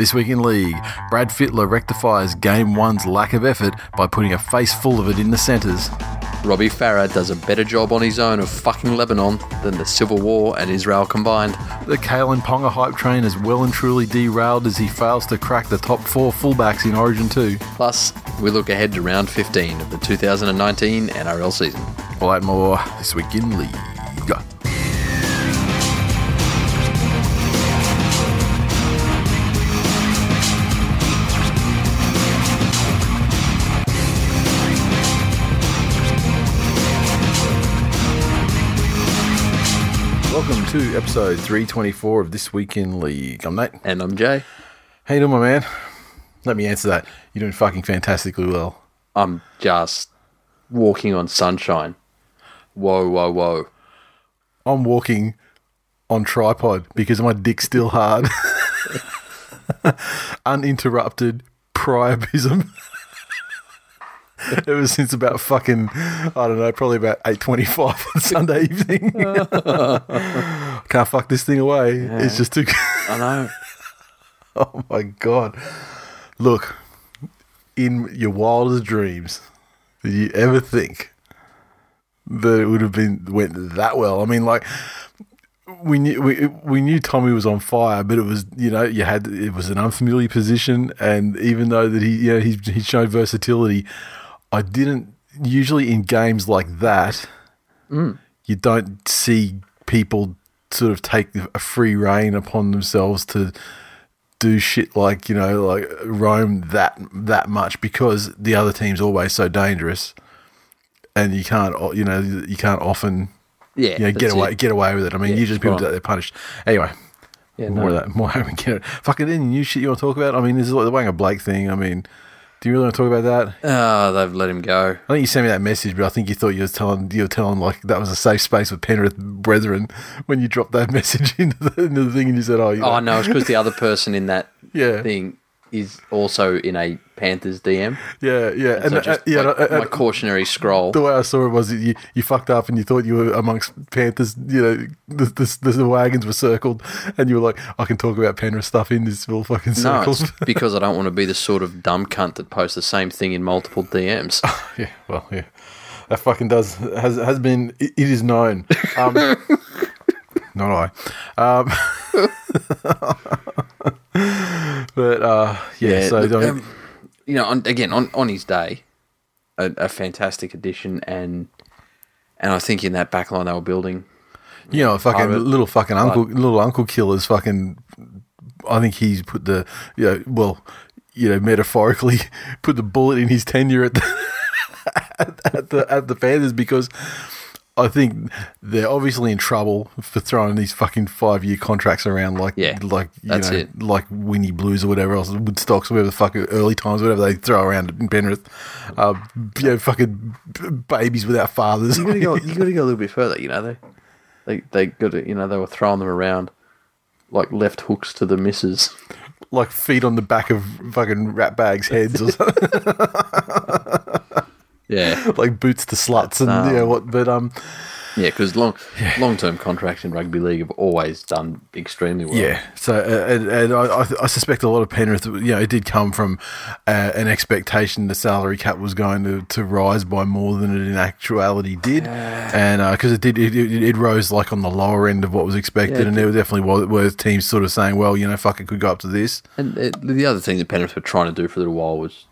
This week in league, Brad Fittler rectifies game one's lack of effort by putting a face full of it in the centres. Robbie Farah does a better job on his own of fucking Lebanon than the Civil War and Israel combined. The Kalyn Ponga hype train is well and truly derailed as he fails to crack the top four fullbacks in Origin 2. Plus, we look ahead to round 15 of the 2019 NRL season. All that more this week in league. Welcome to episode 324 of This Week in League. I'm Nate. And I'm Jay. How you doing, my man? Let me answer that. You're doing fucking fantastically well. I'm just walking on sunshine. Whoa, whoa, whoa. I'm walking on tripod because my dick's still hard. Uninterrupted priapism. Ever since about fucking, I don't know, probably about 8.25 on Sunday evening. Can't fuck this thing away. It's just too... I know. oh my God. Look, in your wildest dreams, did you ever think that it would have been went that well? I mean, like we knew we, we knew Tommy was on fire, but it was you know you had it was an unfamiliar position, and even though that he you know he he showed versatility, I didn't usually in games like that. Mm. You don't see people sort of take a free reign upon themselves to do shit like you know like roam that that much because the other team's always so dangerous, and you can't you know you can't often Yeah. you know, get away it. get away with it. I mean, Yeah, usually people right. that, they're punished. Anyway, Yeah, more no. of that. More I mean, get it. Fucking any new shit you want to talk about? I mean, this is like the Waqa Blake thing. I mean, do you really want to talk about that? Oh, they've let him go. I think you sent me that message, but I think you thought you were telling you were telling like that was a safe space with Penrith brethren when you dropped that message into the, into the thing and you said, "Oh, you Oh, know, no, it's because the other person in that Yeah. thing is also in a Panthers DM. yeah, yeah." So And, uh, just yeah, like, uh, uh, my cautionary scroll. the way I saw it was you, you fucked up and you thought you were amongst Panthers. You know, the, the, the wagons were circled, and you were like, "I can talk about Penrith stuff in this little fucking No, it's because I don't want to be the sort of dumb cunt that posts the same thing in multiple DMs. Yeah, well, yeah, that fucking does has has been. It, it is known. Um, not I. Um, but uh, yeah, so look, um, you know, on, again on, on his day, a, a fantastic addition, and and I think in that backline they were building. you know, fucking little fucking uncle, little uncle killers, fucking. I think he's put the, you know, well, you know, metaphorically, put the bullet in his tenure at the at, at the at the Panthers because I think they're obviously in trouble for throwing these fucking five year contracts around like Yeah, like you that's know it. like Winnie Blues or whatever else Woodstocks whatever the fuck early times whatever they throw around in Penrith, uh, you know, fucking babies without fathers. You got to go. You got to go a little bit further. You know they they they got to. You know they were throwing them around like left hooks to the misses. like feet on the back of fucking rat bags' heads or something, Yeah, like boots to sluts and um, yeah what. But um, yeah, because long long term contracts in rugby league have always done extremely well. yeah. So uh, and, and I, I, I suspect a lot of Penrith, you know, it did come from uh, an expectation the salary cap was going to, to rise by more than it in actuality did, and because it did, it, it, it rose like on the lower end of what was expected, Yeah, and there were definitely were, were teams sort of saying, well, you know, fuck, it could go up to this. And it, the other thing that Penrith were trying to do for a little while was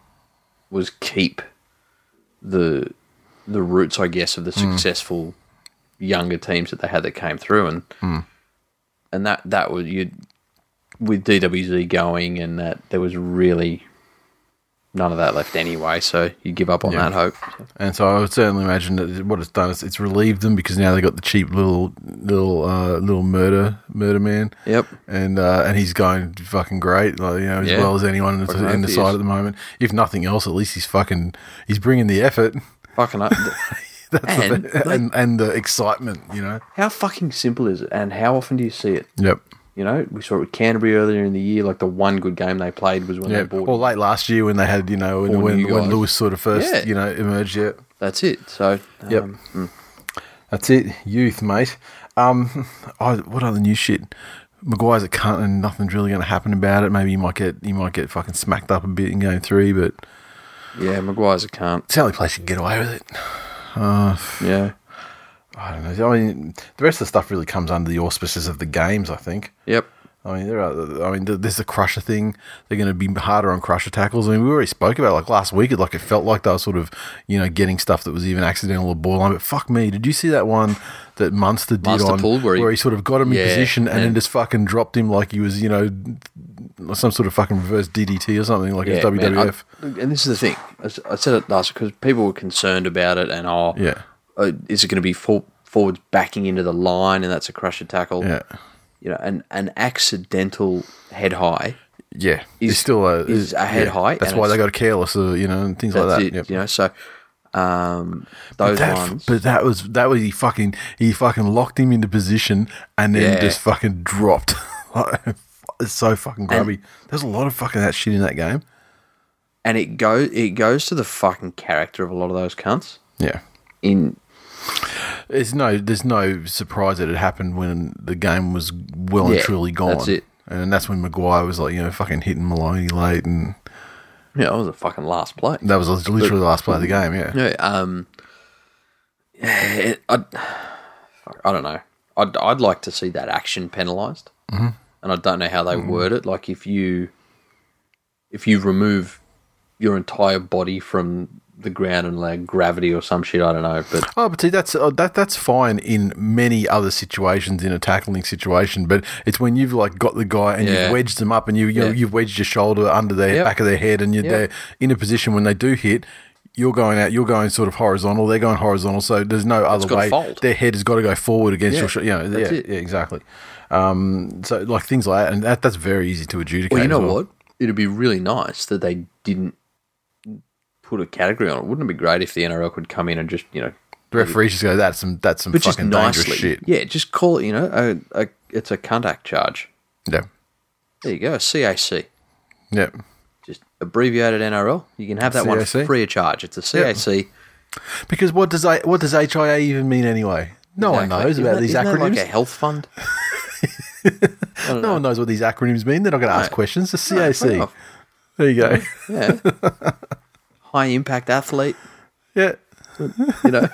was keep the the roots, I guess, of the mm. successful younger teams that they had that came through, and mm. and that that was you with DWZ going, and that there was really none of that left anyway. So you give up on Yeah. that hope. And so I would certainly imagine that what it's done is it's relieved them because now they got the cheap little little uh, little murder murder man. Yep. And uh, and he's going fucking great, like, you know, as Yeah. well as anyone in the, Fucking in the side at the moment. If nothing else, at least he's fucking he's bringing the effort Fucking up. That's the And, bit- like- and and the excitement, you know. how fucking simple is it? And how often do you see it? Yep. You know, we saw it with Canterbury earlier in the year. Like the one good game they played was when Yeah. they bought. Or late last year when they had, you know, when when, when. Lewis sort of first, Yeah. you know, emerged. Yeah. That's it. So Yep. um, mm. That's it, youth, mate. Um, oh, what other new shit? McGuire's a cunt, and nothing's really going to happen about it. Maybe he might get he might get fucking smacked up a bit in game three, but yeah, McGuire's a can't. it's the only place you can get away with it. Yeah. I don't know. I mean, the rest of the stuff really comes under the auspices of the games. I think. Yep. I mean, there are. I mean, there's the crusher thing. They're going to be harder on crusher tackles. I mean, we already spoke about it, like last week. It like it felt like they were sort of, you know, getting stuff that was even accidental or borderline. But fuck me, did you see that one that Munster did Munster on pulled where he- sort of got him in position and then just fucking dropped him like he was, you know, some sort of fucking reverse DDT or something like it's Yeah, man, WWF. I- and this is the thing. I said it last because people were concerned about it, and oh, yeah, uh, is it going to be for, forwards backing into the line, and that's a crusher tackle? yeah, You know, an an accidental head high. yeah. Is- It's still a is a head yeah. high That's why they got careless, uh, you know, and things like that. it. Yep. You know, so um, those that, ones. But that was that was he fucking he fucking locked him into position and then Yeah. just fucking dropped. it's so fucking grubby. There's a lot of fucking that shit in that game. and it goes it goes to the fucking character of a lot of those cunts. Yeah. In There's no there's no surprise that it happened when the game was well and Yeah, truly gone. that's it. And that's when McGuire was like, you know, fucking hitting Maloney late and yeah, that was the fucking last play. that was literally the last play of the game, yeah. Yeah, um, yeah, it, I, fuck, I don't know. I'd I'd like to see that action penalised, mm-hmm. and I don't know how they word it. Like if you if you remove your entire body from the ground and like gravity or some shit, I don't know. But Oh, but see, that's uh, that that's fine in many other situations in a tackling situation. But it's when you've like got the guy and Yeah. you've wedged them up and you you know Yeah. you've wedged your shoulder under their Yep. back of their head and you're Yep. they're in a position when they do hit. You're going out. You're going sort of horizontal. They're going horizontal. So there's no other way. fold. Their head has got to go forward against Yeah, your. Sh- you know, that's yeah, it. yeah, exactly. Um, so like things like that, and that that's very easy to adjudicate. well, you know well. what? It'd be really nice that they didn't put a category on it. Wouldn't it be great if the NRL could come in and just you know The referees just go. That's some. That's some but fucking dangerous shit. yeah, just call it. You know, a, a, it's a contact charge. Yeah. There you go, CAC. Yeah. just abbreviated NRL. You can have that one CAC? free of charge. It's a CAC. Because what does I, what does HIA even mean anyway? No one knows Isn't about that- these acronyms. like a health fund. No one knows what these acronyms mean. They're not going to ask No. questions. The CAC. enough. there you go. Yeah. High impact athlete. yeah. You know.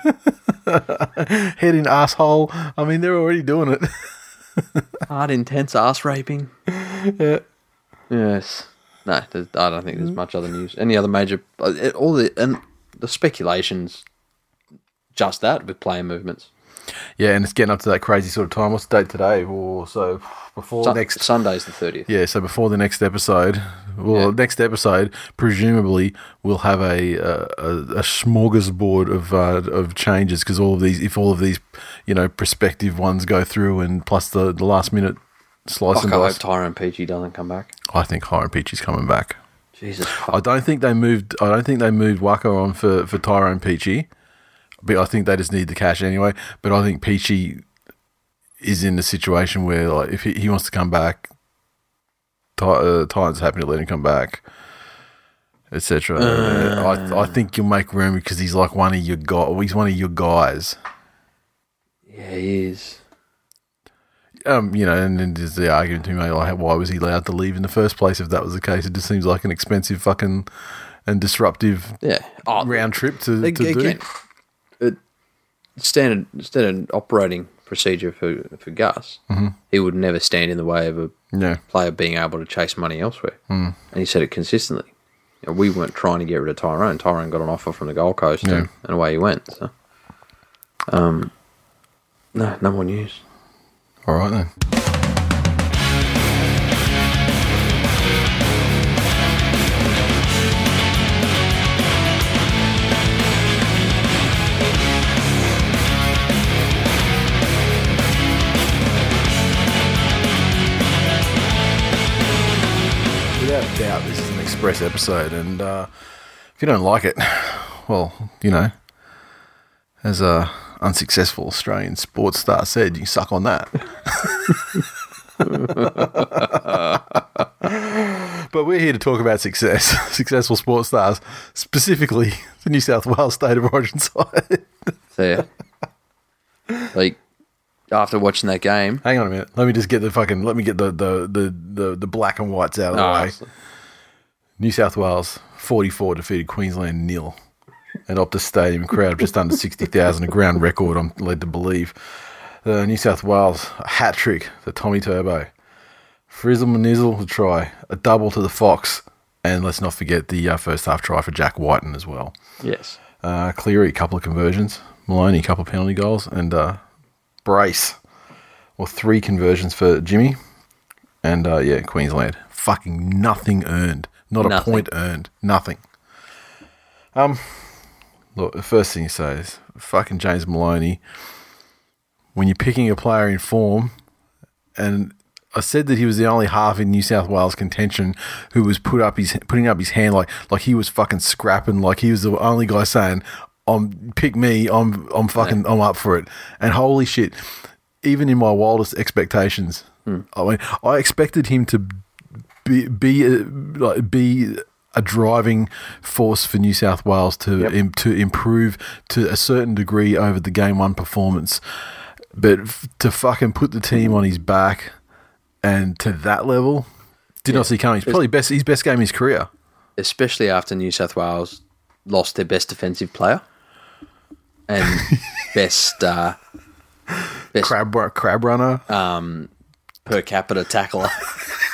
Head in asshole. I mean, they're already doing it. Hard intense ass raping. yeah. Yes. No, I don't think there's much other news. Any other major? uh, All the and the speculations. Just that with player movements. Yeah, and it's getting up to that crazy sort of time. What's the date today? Or so before Sun- next. Sunday's the thirtieth. Yeah, so before the next episode, well, Yeah. next episode presumably we'll have a a, a, smorgasbord of uh, of changes because all of these, if all of these, you know, prospective ones go through, and plus the, the last minute slice Fuck, and I hope dice, Tyrone Peachey doesn't come back. I think Hiram Peachey's coming back. Jesus. I don't think they moved. I don't think they moved Waqa on for for Tyrone Peachey, but I think they just need the cash anyway. But I think Peachey is in the situation where, like, if he, he wants to come back, Ti- uh, Titans happy to let him come back, etc. I I think you'll make room because he's like one of your guy. He's one of your guys. Yeah, he is. Um, you know, and then there's the argument to be made like, why was he allowed to leave in the first place? If that was the case, it just seems like an expensive fucking and disruptive Yeah. Oh, round trip to, to do. again, it, standard standard operating procedure for for Gus. Mm-hmm. He would never stand in the way of a Yeah. player being able to chase money elsewhere, mm. and he said it consistently. You know, we weren't trying to get rid of Tyrone. Tyrone got an offer from the Gold Coast, and, and away he went. So, um, no, no more news. All right then. Express episode, and uh, if you don't like it, well, you know, as a unsuccessful Australian sports star said, you suck on that. but we're here to talk about success, successful sports stars, specifically the New South Wales State of Origin side. So, yeah. like, after watching that game, Hang on a minute. Let me just get the fucking. Let me get the the the the, the black and whites out of the way. New South Wales 44 defeated Queensland nil at Optus Stadium. Crowd of just under 60,000, a ground record, I'm led to believe. The New South Wales hat trick to Tommy Turbo. Frizzle Manizzle to try, a double to the Fox, and let's not forget the uh, first half try for Jack Wighton as well. yes. Uh, Cleary, a couple of conversions. Maloney, a couple of penalty goals. And uh, Brace, or three conversions for Jimmy. And uh, yeah, Queensland. Fucking nothing earned. Not Nothing. a point earned. Nothing. Um, look, the first thing you say is fucking James Maloney. When you're picking a player in form, and I said that he was the only half in New South Wales contention who was put up his putting up his hand like like he was fucking scrapping, like he was the only guy saying, "I'm pick me, I'm I'm fucking I'm up for it." And holy shit, even in my wildest expectations, I mean, I expected him to be be uh, like be a driving force for New South Wales to im- to improve to a certain degree over the game one performance, but f- to fucking put the team on his back and to that level, did not see coming. It's probably best his best game of his career. Especially after New South Wales lost their best defensive player and best uh, best Crab crab runner. per capita tackler.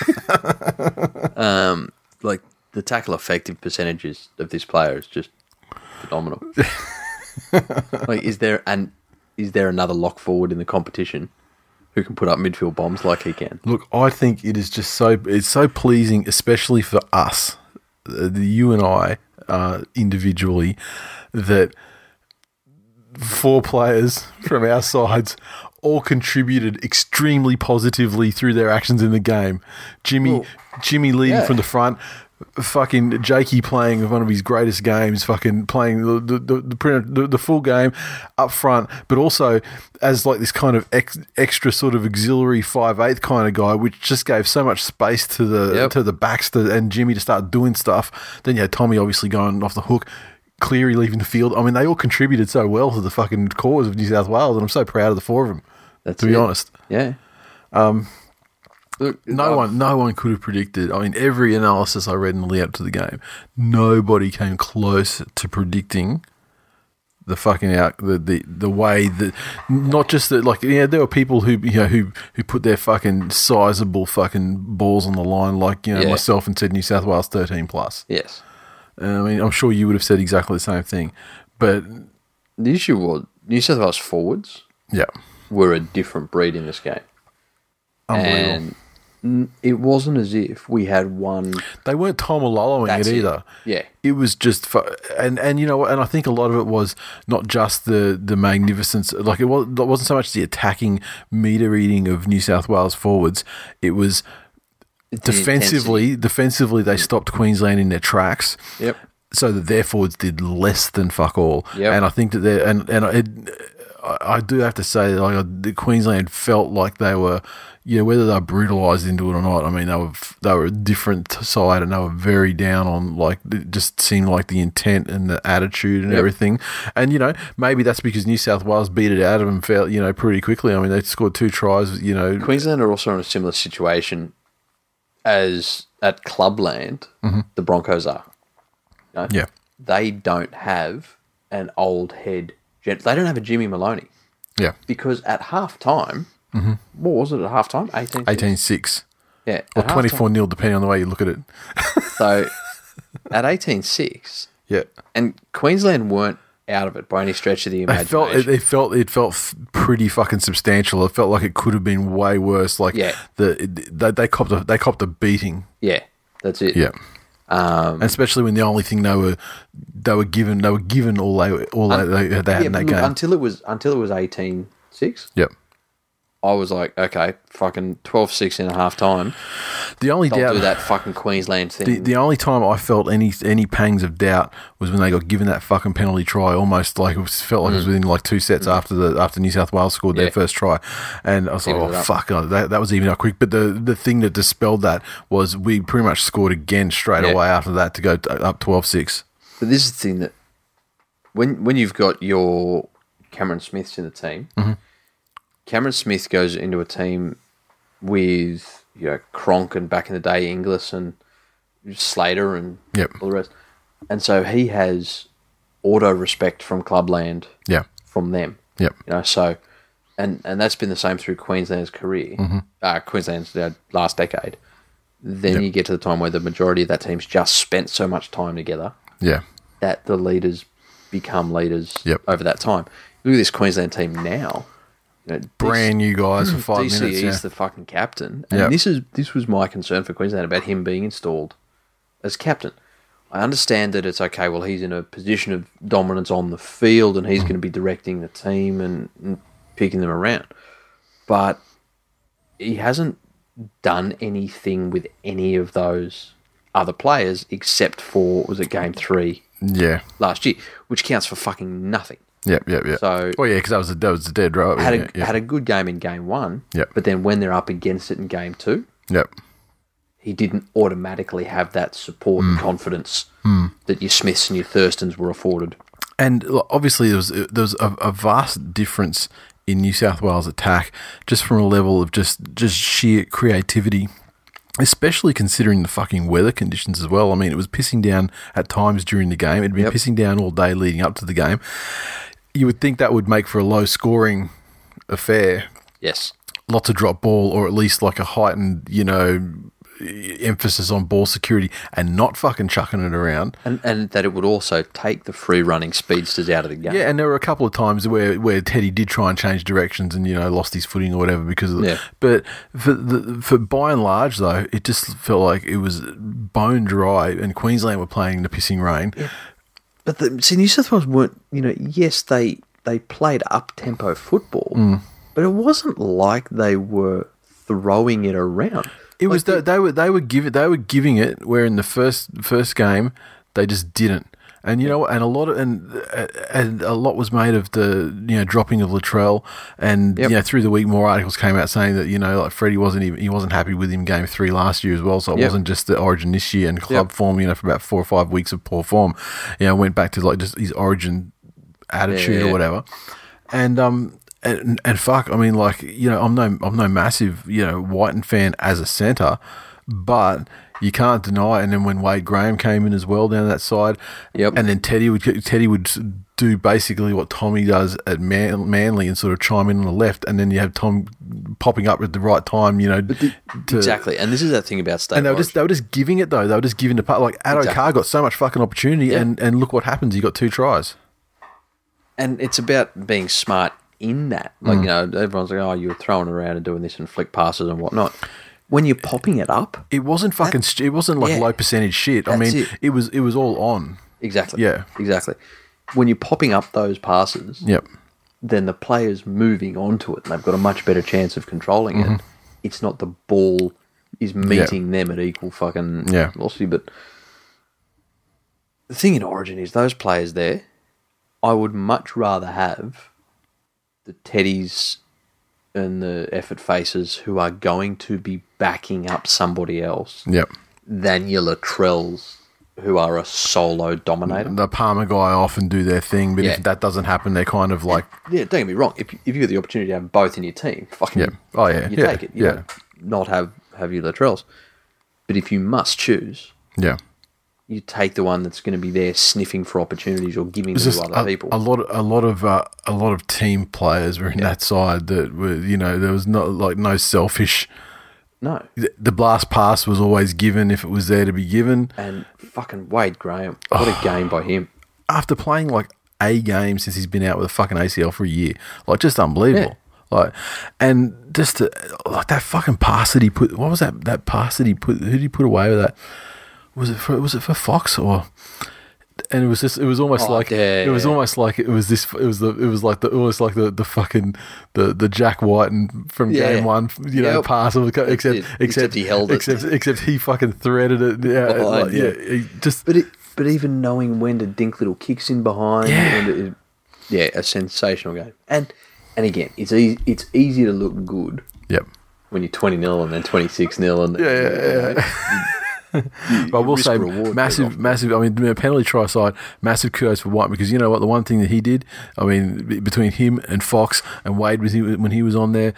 um, like the tackle effective percentages of this player is just phenomenal. like, is there an is there another lock forward in the competition who can put up midfield bombs like he can? Look, I think it is just so it's so pleasing, especially for us, uh, the you and I uh, individually, that four players from our sides all contributed extremely positively through their actions in the game. Jimmy, Jimmy leading yeah. from the front. Fucking Jakey playing one of his greatest games, fucking playing the the, the, the, the the full game up front, but also as like this kind of ex, extra sort of auxiliary five eighth kind of guy, which just gave so much space to the Yep. to the backs to, and Jimmy to start doing stuff. Then you had Tommy obviously going off the hook, Cleary leaving the field. I mean, they all contributed so well to the fucking cause of New South Wales, and I'm so proud of the four of them. That's to be it. honest. Yeah. Um. Look, No one, no one could have predicted. I mean, every analysis I read in the lead up to the game, nobody came close to predicting the fucking out the the, the way that not just that like yeah there were people who you know who who put their fucking sizable fucking balls on the line like you know Yeah. myself and said New South Wales thirteen plus. Yes. I mean, I'm sure you would have said exactly the same thing, but The issue was New South Wales forwards yeah, were a different breed in this game, and it wasn't as if we had one. they weren't Tom Loloing That's it it. either. Yeah. it was just and and you know and I think a lot of it was not just the the magnificence like it, was, it wasn't so much the attacking meter reading of New South Wales forwards it was The defensively defensively they stopped Queensland in their tracks Yep. so that their forwards did less than fuck all Yep. and I think that they and and it, I, do have to say that like the Queensland felt like they were you know whether they were brutalized into it or not I mean they were they were a different side and they were very down on like it just seemed like the intent and the attitude and Yep. everything and you know maybe that's because New South Wales beat it out of them fair, you know pretty quickly I mean they scored two tries you know Queensland are also in a similar situation as at Clubland, the Broncos are. You know, Mm-hmm. yeah They don't have an old head. They don't have a Jimmy Maloney yeah because at half time, Mm-hmm. what was it at half time? 18 18 6 Yeah. or at halftime. 24 nil depending on the way you look at it So at 18 6, yeah and Queensland weren't out of it by any stretch of the It imagination. felt it, it felt it felt pretty fucking substantial. It felt like it could have been way worse. Like Yeah. the they, they copped a they copped a beating. yeah, that's it. Yeah, um, especially when the only thing they were they were given they were given all they all they, they, they had Yeah, in that look, game. until it was until it was 18 6. yep. I was like, okay, fucking 12 6 in a half time. The only doubt do that fucking Queensland thing. The, the only time I felt any any pangs of doubt was when they got given that fucking penalty try, almost like it was, felt like it was within like two sets after the after New South Wales scored Mm. Yeah. their first try, and I was like, oh fuck, oh, that, that was even up quick. But the the thing that dispelled that was we pretty much scored again straight Yeah. away after that to go t- up 12-6. But this is the thing that when when you've got your Cameron Smiths in the team, Mm-hmm. Cameron Smith goes into a team with you know Cronk and back in the day Inglis and Slater and Yep. all the rest, and so he has auto respect from Clubland Yeah, from them. yep, You know, so and and that's been the same through Queensland's career, Mm-hmm. uh, Queensland's uh, last decade. Then you get to the time where the majority of that team's just spent so much time together yeah, that the leaders become leaders Yep. over that time. Look at this Queensland team now. Brand new guys for five DCE minutes. is Yeah. the fucking captain, and Yep. this is this was my concern for Queensland about him being installed as captain. I understand that it's okay. Well, he's in a position of dominance on the field, and Mm. he's going to be directing the team and, and picking them around. But he hasn't done anything with any of those other players except for was it game three yeah, last year, which counts for fucking nothing. Yep, yep, yep. So- oh yeah, because that was a, that was a dead right. Had a yeah. had a good game in game one, Yep. but then when they're up against it in game two, yep. he didn't automatically have that support Hmm. and confidence that your Smiths and your Thurstons were afforded. And obviously, there was there was a, a vast difference in New South Wales attack, just from a level of just just sheer creativity. Especially considering the fucking weather conditions as well. I mean, it was pissing down at times during the game. It'd been Yep. pissing down all day leading up to the game. You would think that would make for a low scoring affair. Yes, Lots of drop ball, or at least like a heightened, you know, emphasis on ball security and not fucking chucking it around. and and that it would also take the free running speedsters out of the game. Yeah, and there were a couple of times where, where Teddy did try and change directions and you know lost his footing or whatever because of Yeah. But for the, for by and large though, it just felt like it was bone dry, and Queensland were playing in the pissing rain. But the, see, New South Wales weren't. You know, yes, they they played up tempo football, Mm. but it wasn't like they were throwing it around. It Like was the- the, they were they were giving they were giving it where in the first first game they just didn't. And you know, and a lot of and and a lot was made of the you know dropping of Latrell, and Yep. you know through the week more articles came out saying that you know like Freddie wasn't even he wasn't happy with him game three last year as well, so it Yep. wasn't just the Origin this year and club Yep. form you know for about four or five weeks of poor form, you know went back to like just his Origin attitude Yeah. or whatever, and um and and fuck, I mean like you know I'm no I'm no massive you know Wighton fan as a centre, but you can't deny. It. And then when Wade Graham came in as well down that side, Yep. and then Teddy would Teddy would do basically what Tommy does at Man, Manly and sort of chime in on the left, and then you have Tom popping up at the right time, you know, to, exactly, and this is that thing about state. And they were just they were just giving it though. They were just giving the part like Addo Exactly. Carr got so much fucking opportunity, Yeah. and and look what happens. He got two tries. and it's about being smart in that. Like Mm. you know, everyone's like, "Oh, you were throwing around and doing this and flick passes and whatnot." When you're popping it up, It wasn't fucking. st- it wasn't like yeah. low percentage shit. I mean, it. it. was it was all on. exactly, Yeah. exactly. When you're popping up those passes, Yep. then the player's moving onto it, and they've got a much better chance of controlling Mm-hmm. it. It's not the ball is meeting them at equal fucking Yeah. velocity. But the thing in Origin is those players there. I would much rather have the Teddies and the effort faces who are going to be backing up somebody else Yep. than your Latrells who are a solo dominator. The Palmer guy often do their thing, but Yeah. if that doesn't happen, they're kind of like Yeah, don't get me wrong. If, if you get the opportunity to have both in your team, fucking Yeah. Oh, yeah. you Yeah. take it. You Yeah. not have have your Latrells. But if you must choose, yeah. You take the one that's going to be there sniffing for opportunities or giving them to other a, people. a lot, a lot of, uh, a lot of team players were in that side that were, you know, there was not like no selfish. no, The- The blast pass was always given if it was there to be given. and fucking Wade Graham, what a game by him. After playing like a game since he's been out with a fucking ACL for a year, like just unbelievable. Like, and just to, like that fucking pass that he put. What was that? That pass that he put. Who did he put away with that? Was it for? Was it for Fox or? and it was just it was almost Oh, like yeah, it was yeah. almost like it was this it was the it was like the almost like the the fucking the the Jack Wighton from Yeah. game one you know Yep. pass of the co- except, except Except he held it. except except he fucking threaded it yeah Behind, like, yeah, just But it, but even knowing when to dink little kicks in behind, Yeah. and it, yeah, a sensational game. And and again, it's easy. It's easy to look good yep when you're twenty 0 and then twenty six 0 and Yeah, yeah, yeah. But I will say, massive, massive. I mean, penalty try side, massive kudos for White because you know what? The one thing that he did, I mean, between him and Fox and Wade was he, when he was on there,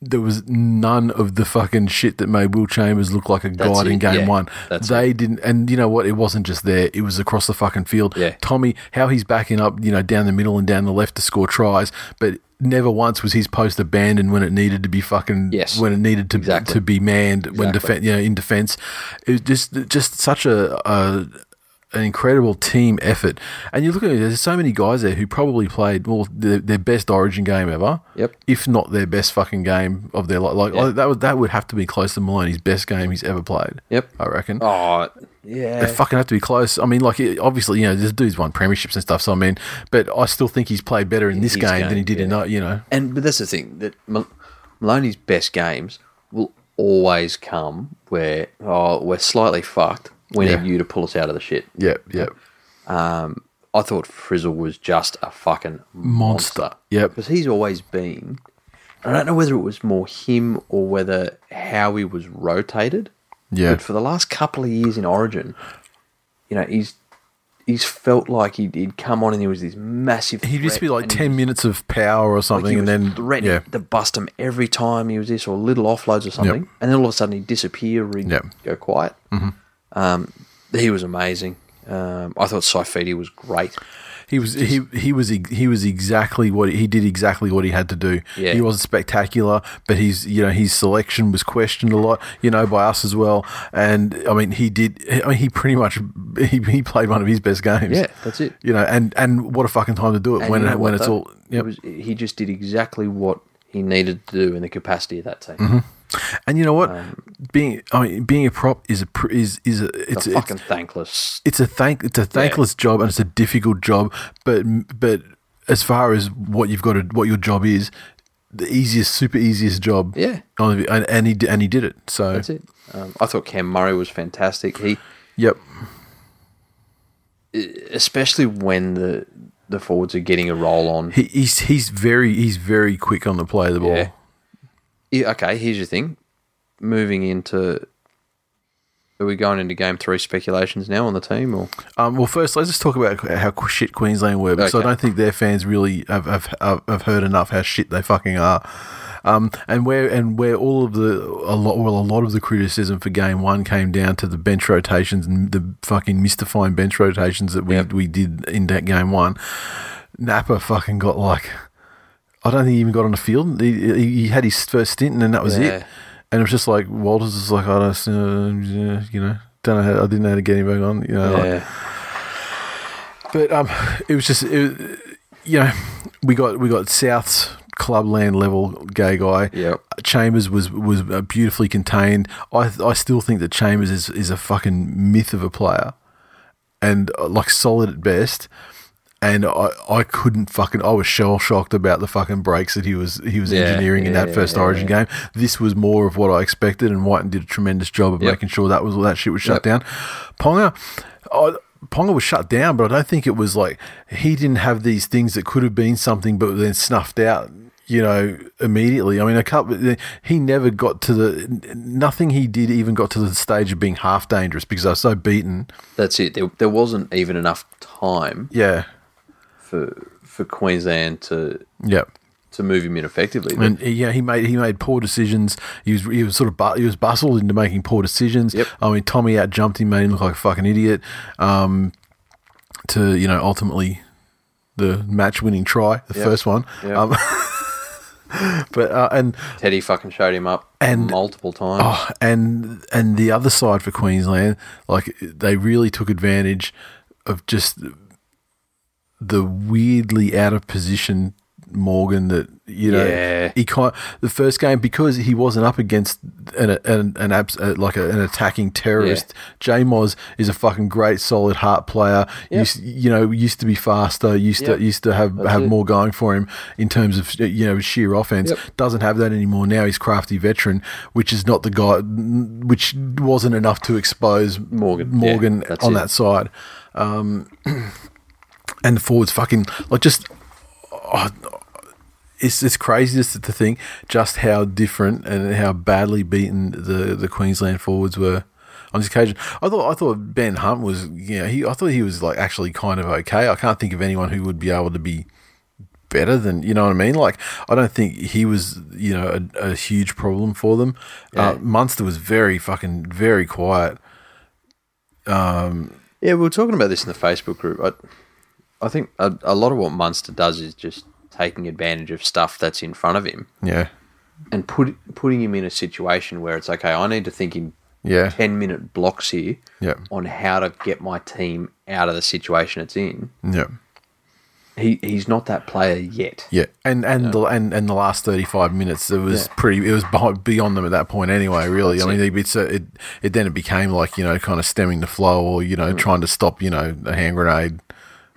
there was none of the fucking shit that made Will Chambers look like a god in game yeah. one. That's they didn't, and you know what? It wasn't just there; it was across the fucking field. Yeah. Tommy, how he's backing up, you know, down the middle and down the left to score tries, but. Never once was his post abandoned when it needed to be fucking Yes. when it needed to Exactly. to be manned when Exactly. defen you know, in defence. It was just just such a, a an incredible team effort. And you look at it, there's so many guys there who probably played well their, their best Origin game ever. Yep. If not their best fucking game of their life. Like Yeah. that would that would have to be close to Maloney's best game he's ever played. Yep. I reckon. Oh Yeah, They fucking have to be close. I mean, like it- obviously, you know, this dude's won premierships and stuff. So I mean, but I still think he's played better in this His game, than he game, did in that. You know, And but that's the thing that Mal- Maloney's best games will always come where oh we're slightly fucked. We Yeah. need you to pull us out of the shit. yep, yep, Um, I thought Frizzle was just a fucking monster. monster. Yep, because he's always been. I don't know whether it was more him or whether how he was rotated. yeah, But for the last couple of years in Origin, you know, he's he's felt like he'd, he'd come on and he was this massive. he used to be like ten was- minutes of power or like something, he and then threatening yeah, to bust him every time he was this or little offloads or something, and then all of a sudden he'd disappear, or he'd Yep. go quiet. Mm-hmm. Um, he was amazing. Um, I thought Saifiti was great. He was he he was he was exactly what he did exactly what he had to do. Yeah. He wasn't spectacular, but his you know his selection was questioned a lot, you know, by us as well. And I mean, he did. I mean, he pretty much he, he played one of his best games. Yeah, that's it. You know, and and what a fucking time to do it And when you know when it's though? all. It was, he just did exactly what he needed to do in the capacity of that team. Mm-hmm. And you know what? Being I mean, being a prop is a pr- is is a it's a it's, fucking thankless. it's a thank it's a thankless job and it's a difficult job but but as far as what you've got to what your job is the easiest super easiest job Yeah. and, and he and he did it so That's it. Um, I thought Cam Murray was fantastic. He, yep especially when the the forwards are getting a roll on. he, he's he's very he's very quick on the play of the ball Yeah. Yeah, okay, here's your thing. Moving into, are we going into game three speculations now on the team or? Um, well, first, let's just talk about how shit Queensland were, because I don't think their fans really have, have, have, heard enough how shit they fucking are. Um, and where and where all of the a lot well a lot of the criticism for game one came down to the bench rotations and the fucking mystifying bench rotations that we Yep. we did in that game one. Napa fucking got like I don't think he even got on the field. He, he, he had his first stint and then that was Yeah. it. And it was just like Walters is like I don't uh, you know don't know how, I didn't know how to get him back on you know like- Yeah, but um, it was just it, you know we got we got South's clubland level gay guy. Yep. Chambers was was uh, beautifully contained. I I still think that Chambers is is a fucking myth of a player, and uh, like solid at best. And I, I couldn't fucking I was shell shocked about the fucking breaks that he was he was Yeah, engineering in yeah, that first yeah, Origin game. This was more of what I expected, and Wighton did a tremendous job of Yep. making sure that was all that shit was shut Yep. down. Ponga, I, Ponga was shut down, but I don't think it was like he didn't have these things that could have been something, but then snuffed out. You know, immediately. I mean, a couple. He never got to the. Nothing he did even got to the stage of being half dangerous because I was so beaten. that's it. There, there wasn't even enough time Yeah, for for Queensland to yeah. to move him in effectively. And yeah, he made he made poor decisions. He was he was sort of bu- he was bustled into making poor decisions. Yep. I mean, Tommy out jumped him, made him look like a fucking idiot. Um, to you know, ultimately, the match winning try, the Yep. first one. Yep. Um, but uh, and Teddy fucking showed him up And- multiple times. oh, and and the other side for Queensland, like they really took advantage of just the weirdly out of position Morgan that you know Yeah. he kind the first game because he wasn't up against an an, an abs, uh, like a, an attacking terrorist. J Moz is a fucking great solid heart player. Yep. Used, you know used to be faster. Used Yep. to used to have have it. more going for him in terms of you know sheer offense. Yep. Doesn't have that anymore now. He's crafty veteran, which is not the guy, which wasn't enough to expose Morgan. Morgan that's on it. that side. Um, and the forwards fucking like just. oh, it's it's crazy just to think just how different and how badly beaten the, the Queensland forwards were on this occasion. I thought I thought Ben Hunt was you know he I thought he was like actually kind of okay. I can't think of anyone who would be able to be better than you know what I mean. Like I don't think he was you know a, a huge problem for them. Uh, Munster was very fucking very quiet. Yeah, we were talking about this in the Facebook group. I, I think a, a lot of what Munster does is just taking advantage of stuff that's in front of him Yeah, and put, putting him in a situation where it's okay. I need to think in yeah, ten minute blocks here yeah, on how to get my team out of the situation it's in. yeah. He he's not that player yet. Yeah, and and the and, and the last thirty five minutes, it was Yeah. pretty. It was beyond them at that point anyway. Really, That's I mean, it. it's a, it it then it became like you know, kind of stemming the flow, or you know, Mm. trying to stop you know a hand grenade,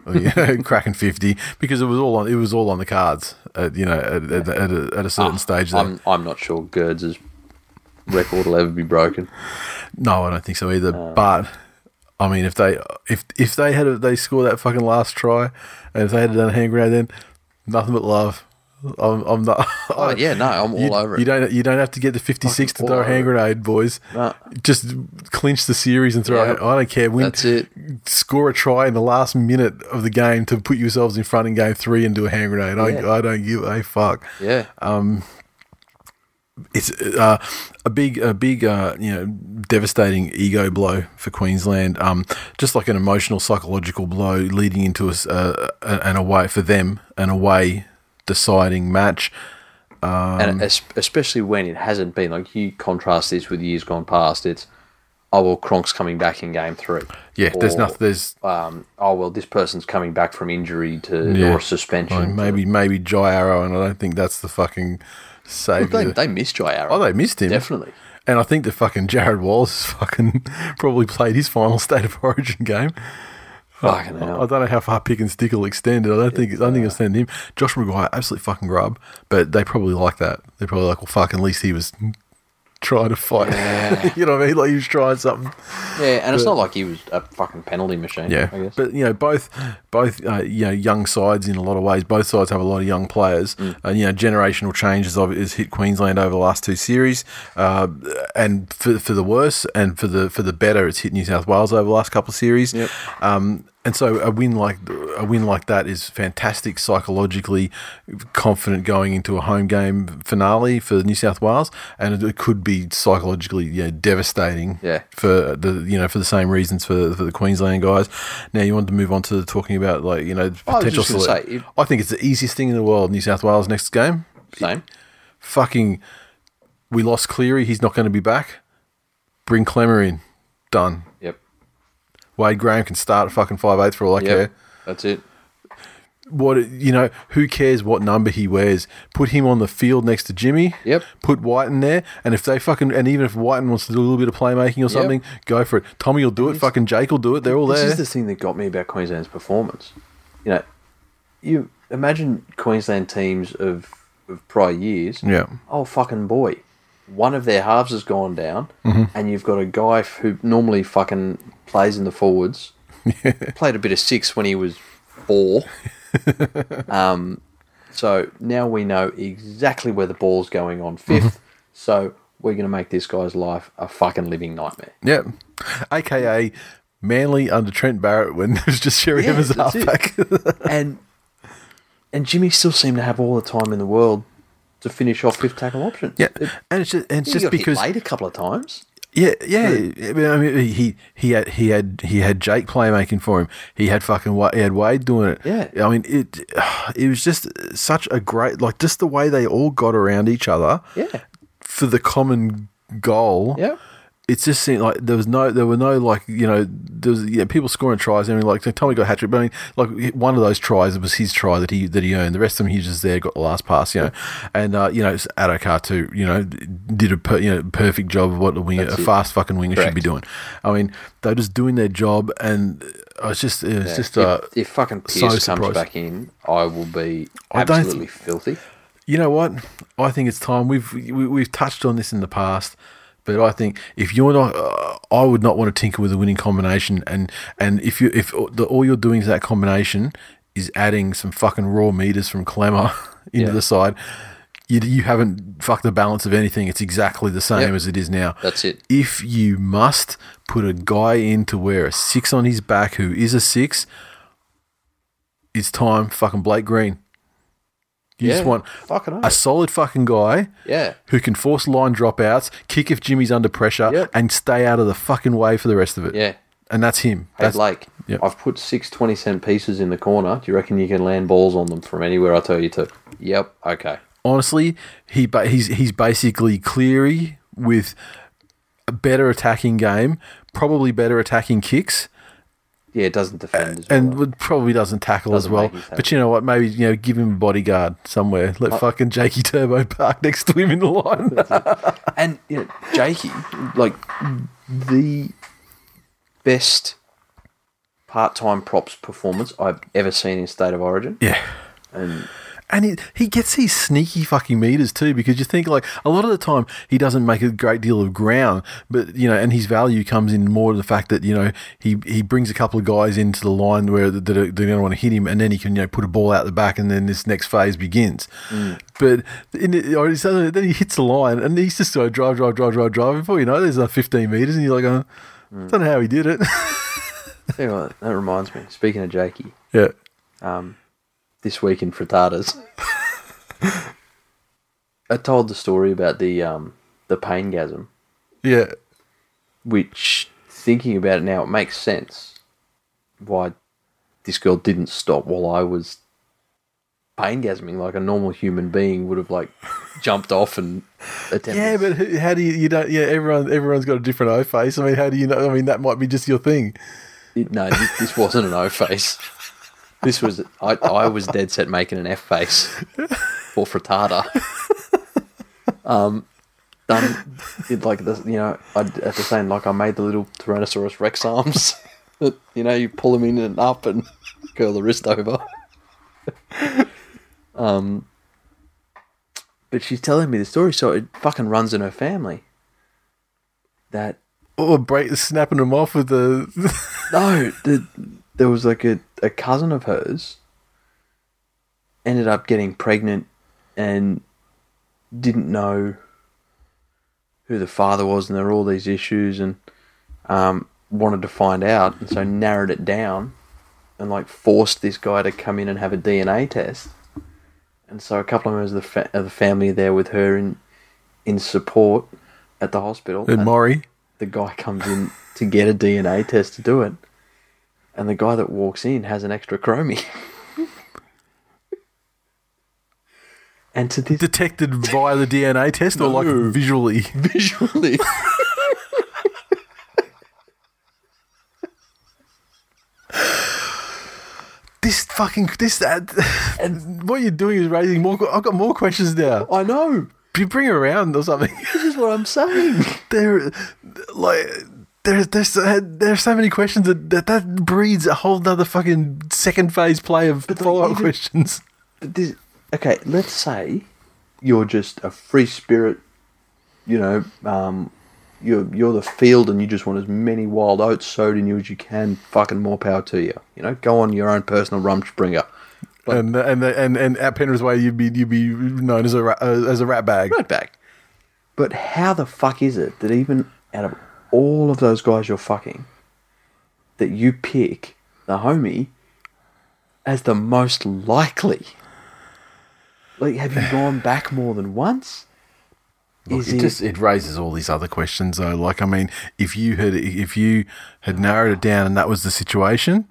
or, cracking fifty because it was all on it was all on the cards. At, you know, at, at, at, a, at a certain stage. There. I'm I'm not sure Gerds' record will ever be broken. No, I don't think so either. Uh. but I mean, if they if if they had a, they score that fucking last try, and if they had done a hand grenade, then nothing but love. I'm, I'm not. Oh yeah, no, I'm all you, over it. You don't. You don't have to get the fifty six to throw a hand grenade, boys. No. Just clinch the series and throw. Yeah. I don't care. Win. That's it. Score a try in the last minute of the game to put yourselves in front in game three and do a hand grenade. Yeah. I, I don't give a fuck Yeah, Um. it's uh, a big, a big, uh, you know, devastating ego blow for Queensland. Um, just like an emotional, psychological blow leading into a, s- uh, a- an away for them, an away deciding match. Um, and especially when it hasn't been like you contrast this with years gone past. It's oh well, Cronk's coming back in game three. Yeah, there's nothing. There's Um, oh well, this person's coming back from injury to Yeah. or suspension. like, to- maybe maybe Jai Arrow, and I don't think that's the fucking they, savior. they missed Jai Arrow. oh, they missed him definitely. And I think the fucking Jarrod Wallace fucking probably played his final state of origin game. Fucking I hell. don't know how far pick and stick will extend it. I don't think I don't think it'll send him. Josh McGuire, absolute fucking grub. But they probably like that. They're probably like, well, fuck. At least he was trying to fight. you know what I mean? Like he was trying something. Yeah, and it's not like he was a fucking penalty machine. Yeah, I guess. but you know, both both uh, you know young sides in a lot of ways. Both sides have a lot of young players, Mm. and you know, generational changes has hit Queensland over the last two series, uh, and for for the worse and for the for the better, it's hit New South Wales over the last couple of series. Yep. Um, and so a win like a win like that is fantastic psychologically, confident going into a home game finale for New South Wales, and it could be psychologically yeah devastating Yeah. for the you know for the same reasons for for the Queensland guys. Now you want to move on to talking about like you know I potential. just say, I think it's the easiest thing in the world. New South Wales next game. Same. Fucking, we lost Cleary. He's not going to be back. Bring Klemmer in. Done. Yep. Wade Graham can start at fucking five eighths for all I Yep. care. That's it. What you know? Who cares what number he wears? Put him on the field next to Jimmy. Yep. Put White in there, and if they fucking and even if Wighton wants to do a little bit of playmaking or something, go for it. Tommy will do it. Fucking Jake will do it. They're all there. this there. is the thing that got me about Queensland's performance. You know, you imagine Queensland teams of, of prior years. Yeah. Oh fucking boy, one of their halves has gone down, Mm-hmm. and you've got a guy who normally fucking plays in the forwards. Played a bit of six when he was four. um, so now we know exactly where the ball's going on 5th Mm-hmm. So we're going to make this guy's life a fucking living nightmare. Yep. AKA Manly under Trent Barrett when was just Sherry Yeah, Evans halfback. and and Jimmy still seemed to have all the time in the world to finish off fifth tackle options. yeah. It- And it's just, and it's he just got hit a couple of times. Yeah, yeah. I mean, I mean, he he had he had he had Jake playmaking for him. He had fucking he had Wade doing it. Yeah. I mean, it it was just such a great like just the way they all got around each other. Yeah. For the common goal. Yeah. It's just seemed like there was no, there were no like you know, there was yeah, people scoring tries. I mean, like Tommy got hat trick, but I mean, like one of those tries it was his try that he that he earned. The rest of them, he was just there, got the last pass, you know, and uh, you know, Addo-Carr too, you know, did a per, you know perfect job of what a winger, That's a it. fast fucking winger should be doing. I mean, they're just doing their job, and I was just, it was Yeah. just if, uh, if fucking so comes surprised. back in, I will be absolutely filthy. You know what? I think it's time. We've we, we've touched on this in the past, but I think if you're not, uh, I would not want to tinker with a winning combination. And and if you if the, all you're doing is that combination is adding some fucking raw meters from Klemmer into Yeah. the side, you you haven't fucked the balance of anything. It's exactly the same Yep. as it is now. That's it. If you must put a guy in to wear a six on his back who is a six, it's time. Fucking Blake Green. You just want a solid fucking guy Yeah. who can force line dropouts, kick if Jimmy's under pressure, Yep. and stay out of the fucking way for the rest of it. Yeah. And that's him. Hey, That's Blake, Yep. I've put six 20 cent pieces in the corner. Do you reckon you can land balls on them from anywhere I tell you to? Yep. Okay. honestly, he ba- he's he's basically Cleary with a better attacking game, probably better attacking kicks, Yeah, it doesn't defend as well. and would probably doesn't tackle Doesn't as well. But you know what? Maybe you know, give him a bodyguard somewhere. Let Uh, fucking Jakey Turbo park next to him in the line. And you know, Jakey, like the best part-time props performance I've ever seen in State of Origin. yeah. And And he, he gets these sneaky fucking meters too, because you think like a lot of the time he doesn't make a great deal of ground, but you know, and his value comes in more to the fact that you know he, he brings a couple of guys into the line where that are, they don't want to hit him, and then he can you know put a ball out the back, and then this next phase begins. Mm. But in it, then he hits the line, and he's just going drive, drive, drive, drive, drive. Before you know, it, there's like 15 meters, and you're like, oh, don't know how he did it. that reminds me. Speaking of Jakey, yeah, um, this week in frittatas, I told the story about the um, the pain gasm, yeah, which thinking about it now, it makes sense why this girl didn't stop while I was pain gasming like a normal human being would have like jumped off and attempted. yeah. But how do you you don't? Yeah, everyone everyone's got a different O face. I mean, how do you know? I mean, that might be just your thing. It- no, this, this wasn't an O face. This was I. I was dead set making an F face for frittata. Um, done it like this. You know, I at the same like I made the little Tyrannosaurus Rex arms. that you know, you pull them in and up and curl the wrist over. um, but she's telling me the story, so it fucking runs in her family. That Or break snapping them off with the. no, the, there was like a, a cousin of hers ended up getting pregnant and didn't know who the father was, and there were all these issues, and um, wanted to find out, and so narrowed it down, and like forced this guy to come in and have a DNA test, and so a couple of members of the, fa- of the family there with her in in support at the hospital, and Maury. the guy comes in to get a DNA test to do it, and the guy that walks in has an extra chromie. and to this detected via the DNA test or like visually? visually, This fucking this that and what you're doing is raising more. I've got more questions now. I know. You bring it around or something. This is what I'm saying. there, like there's there's there's so many questions that that, that breeds a whole nother fucking second phase play of follow up questions. But this, okay, let's say you're just a free spirit. You know, um, you're you're the field, and you just want as many wild oats sowed in you as you can. Fucking more power to you. You know, go on your own personal rumspringa. and and and and at Penrith Way, you'd be you'd be known as a uh, as a rat bag. right back. But how the fuck is it that even out of all of those guys you're fucking, that you pick the homie as the most likely? Like, have you gone back more than once? Look, Is it it- just it raises all these other questions though. Like I mean, if you had if you had narrowed it down and that was the situation,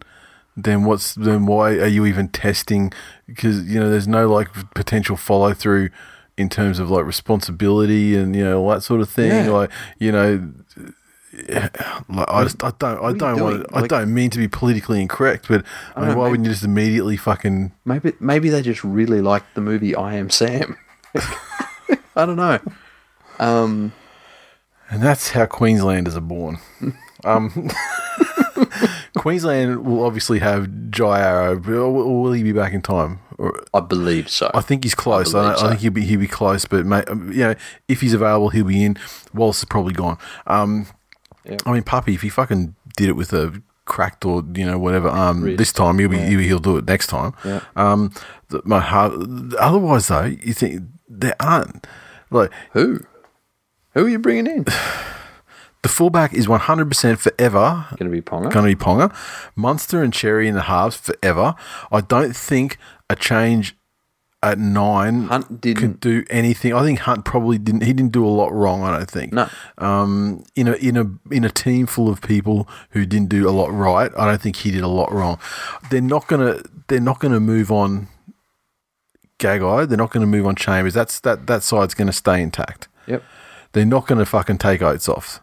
then what's then why are you even testing? Because you know there's no like potential follow through in terms of like responsibility and you know all that sort of thing. Yeah. Like you know, like, I just I don't I don't want doing? I don't mean to be politically incorrect, but I mean, know, why maybe- wouldn't you just immediately fucking? Maybe maybe they just really liked the movie I Am Sam. I don't know. Um, And that's how Queenslanders are born. um, Queensland will obviously have Jai Arrow. Will will he be back in time? Or, I believe so. I think he's close. I, I so. think he'll be he'll be close, but mate, um, you know, if he's available, he'll be in. Wallace is probably gone. Um, Yep. I mean, Puppy, if he fucking did it with a cracked or you know whatever um this time, he'll be he'll, he'll do it next time. Yeah. Um, the, my heart. Otherwise, though, you think there aren't like Who? Who are you bringing in? the fullback is one hundred percent forever Going to be Ponga. going to be Ponga. Munster and Cherry in the halves forever. I don't think a change at nine Hunt could didn't. do anything. I think Hunt probably didn't. He didn't do a lot wrong. I don't think. No. Um, in a in a in a team full of people who didn't do a lot right, I don't think he did a lot wrong. They're not gonna. They're not gonna move on. Gagai. They're not going to move on Chambers. That's that. That side's going to stay intact. Yep. They're not going to fucking take Oates off.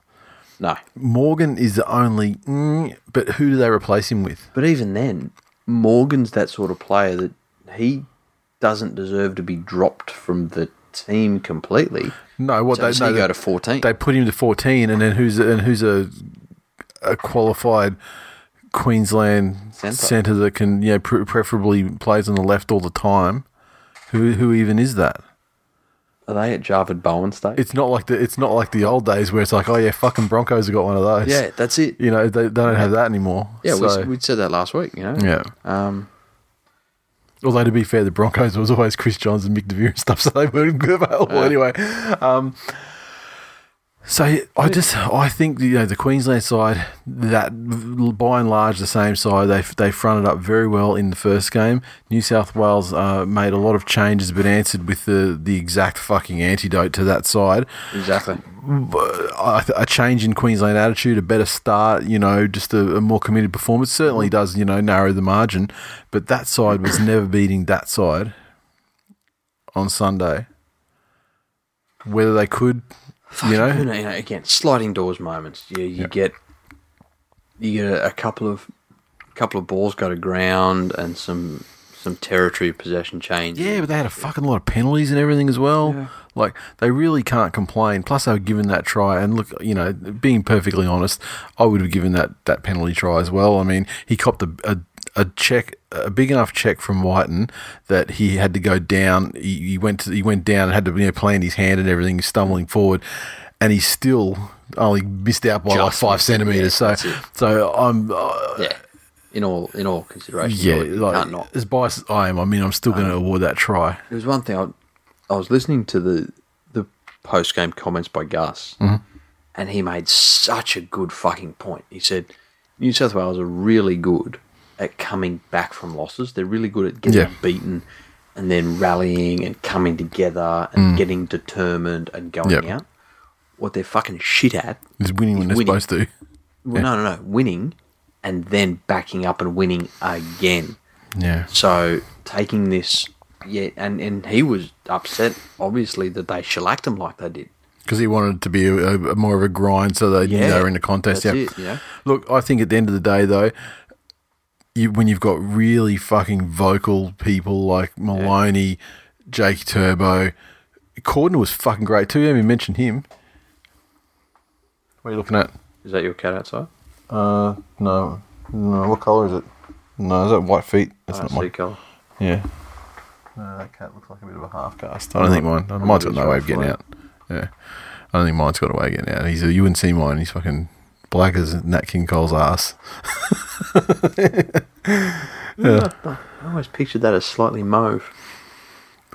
No. Morgan is the only, mm, but who do they replace him with? But even then, Morgan's that sort of player that he doesn't deserve to be dropped from the team completely. No, what So they no, he they, go to 14? They put him to fourteen, and then who's and who's a a qualified Queensland Centre. that can you know pre- preferably plays on the left all the time. Who who even is that? Are they at Javid Bowen state? It's not like the it's not like the old days where it's like oh yeah fucking Broncos have got one of those. yeah, that's it. you know they, they don't have that anymore. Yeah, so, we, we said that last week, you know? yeah. Um, Although to be fair, the Broncos was always Chris Johns and Mick DeVere and stuff, so they weren't available anyway. Um, so I just I think you know the Queensland side that by and large the same side they they fronted up very well in the first game. New South Wales uh, made a lot of changes, but answered with the the exact fucking antidote to that side exactly. a, a change in Queensland attitude, a better start, you know, just a, a more committed performance certainly does, you know, narrow the margin. But that side was never beating that side on Sunday. Whether they could, you know, you know, again, sliding doors moments. You you get you get a, a couple of couple of balls go to ground and some some territory possession change. yeah, but they had a fucking lot of penalties and everything as well. Yeah. Like they really can't complain. Plus, they were given that try, and look, you know, being perfectly honest, I would have given that that penalty try as well. I mean, he copped a, a, a check, a big enough check from Wighton that he had to go down. He, he went to, he went down and had to you know plant his hand and everything, stumbling forward, and he still only missed out by like five centimeters. yeah, so, so I'm. Uh, yeah. In all in all consideration, yeah, like not. as biased as I am, I mean, I'm still going to award that try. There was one thing I, I was listening to the the post game comments by Gus, Mm-hmm. and he made such a good fucking point. He said New South Wales are really good at coming back from losses. They're really good at getting Yeah. beaten and then rallying and coming together and getting determined and going Mm. Yep. out. What they're fucking shit at He's winning when they're winning. supposed to. well, no, no, no, winning and then backing up and winning again. Yeah. So taking this, yeah, and, and he was upset, obviously, that they shellacked him like they did. because he wanted it to be a, a, more of a grind, so they Yeah, they were in the contest. yeah. it, yeah. Look, I think at the end of the day, though, you, when you've got really fucking vocal people like Maloney, Jake Turbo, Cordner was fucking great too. You haven't even mentioned him. What are you looking at? Is that your cat outside? Uh, no, no. What color is it? No, is that white feet? That's I not don't colour. Yeah. No, that cat looks like a bit of a half cast. I don't think mine. Mine's got no way of getting out. Yeah. I don't think mine's got a way of getting out. He's a, you wouldn't see mine. He's fucking black as Nat King Cole's ass. I always pictured that as slightly mauve.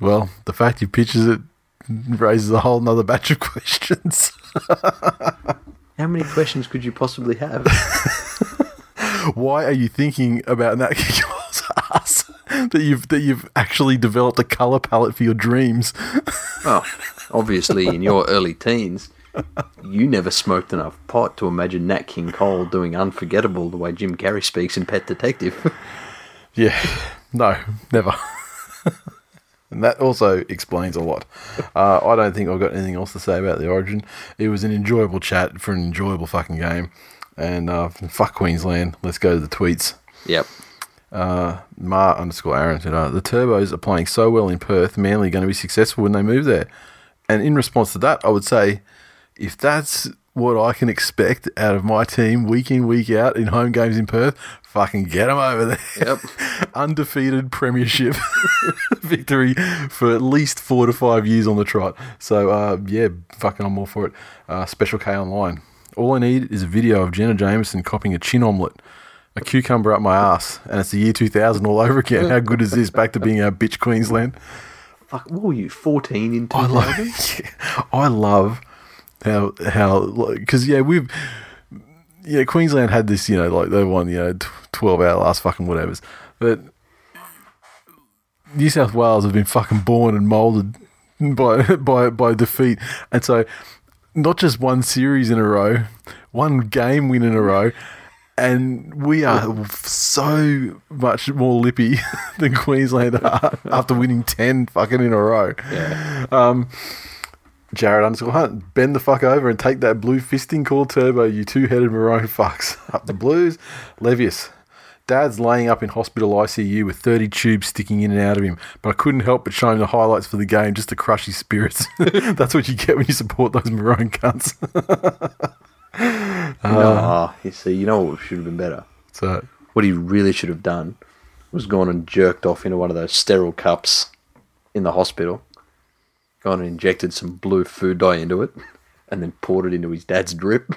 Well, the fact you pictures it raises a whole nother batch of questions. How many questions could you possibly have? Why are you thinking about Nat King Cole's ass? That you've that you've actually developed a color palette for your dreams. well, obviously, in your early teens, you never smoked enough pot to imagine Nat King Cole doing Unforgettable the way Jim Carrey speaks in Pet Detective. Yeah, no, never. And that also explains a lot. Uh, I don't think I've got anything else to say about the Origin. It was an enjoyable chat for an enjoyable fucking game. And uh, fuck Queensland. Let's go to the tweets. Yep. Uh, Ma underscore Aaron said, uh, The Turbos are playing so well in Perth, Manly going to be successful when they move there. And in response to that, I would say, if that's what I can expect out of my team week in, week out in home games in Perth, fucking get them over there. Yep. Undefeated premiership victory for at least four to five years on the trot. So, uh, yeah, fucking I'm all for it. Uh, Special K online. All I need is a video of Jenna Jameson copying a chin omelette, a cucumber up my ass, and it's the year 2000 all over again. How good is this? Back to being our bitch Queensland. Fuck, what were you, 14 in I 2000? love, yeah, I love how how because yeah we've yeah Queensland had this you know like they won you know twelve hour last fucking whatever's but New South Wales have been fucking born and molded by by by defeat and so not just one series in a row one game win in a row. And we are so much more lippy than Queensland are after winning 10 fucking in a row. Yeah. Um, Jared underscore Hunt, bend the fuck over and take that blue fisting call turbo, you two headed maroon fucks. Up the blues. Levius. Dad's laying up in hospital ICU with 30 tubes sticking in and out of him, but I couldn't help but show him the highlights for the game just to crush his spirits. That's what you get when you support those maroon cunts. Uh, no, you see, you know what should have been better? So, What he really should have done was gone and jerked off into one of those sterile cups in the hospital, gone and injected some blue food dye into it, and then poured it into his dad's drip.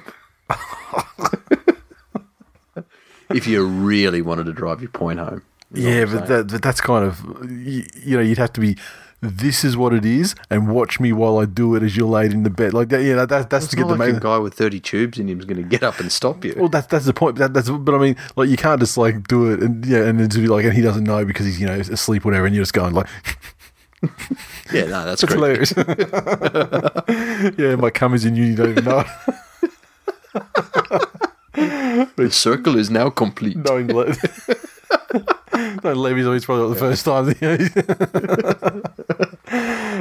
if you really wanted to drive your point home. yeah, but, that, but that's kind of, you, you know, you'd have to be, this is what it is, and watch me while I do it as you're laid in the bed. Like that, yeah, that, that's it's to get the like main. guy with 30 tubes in him is going to get up and stop you. Well, that's that's the point. That, that's but I mean, like you can't just like do it and yeah, and be like, and he doesn't know because he's you know asleep, whatever, and you're just going like, yeah, no, that's great. hilarious. yeah, my cum is in you, you don't even know. The circle is now complete. Knowing Le- no, Levy's always probably not the first time.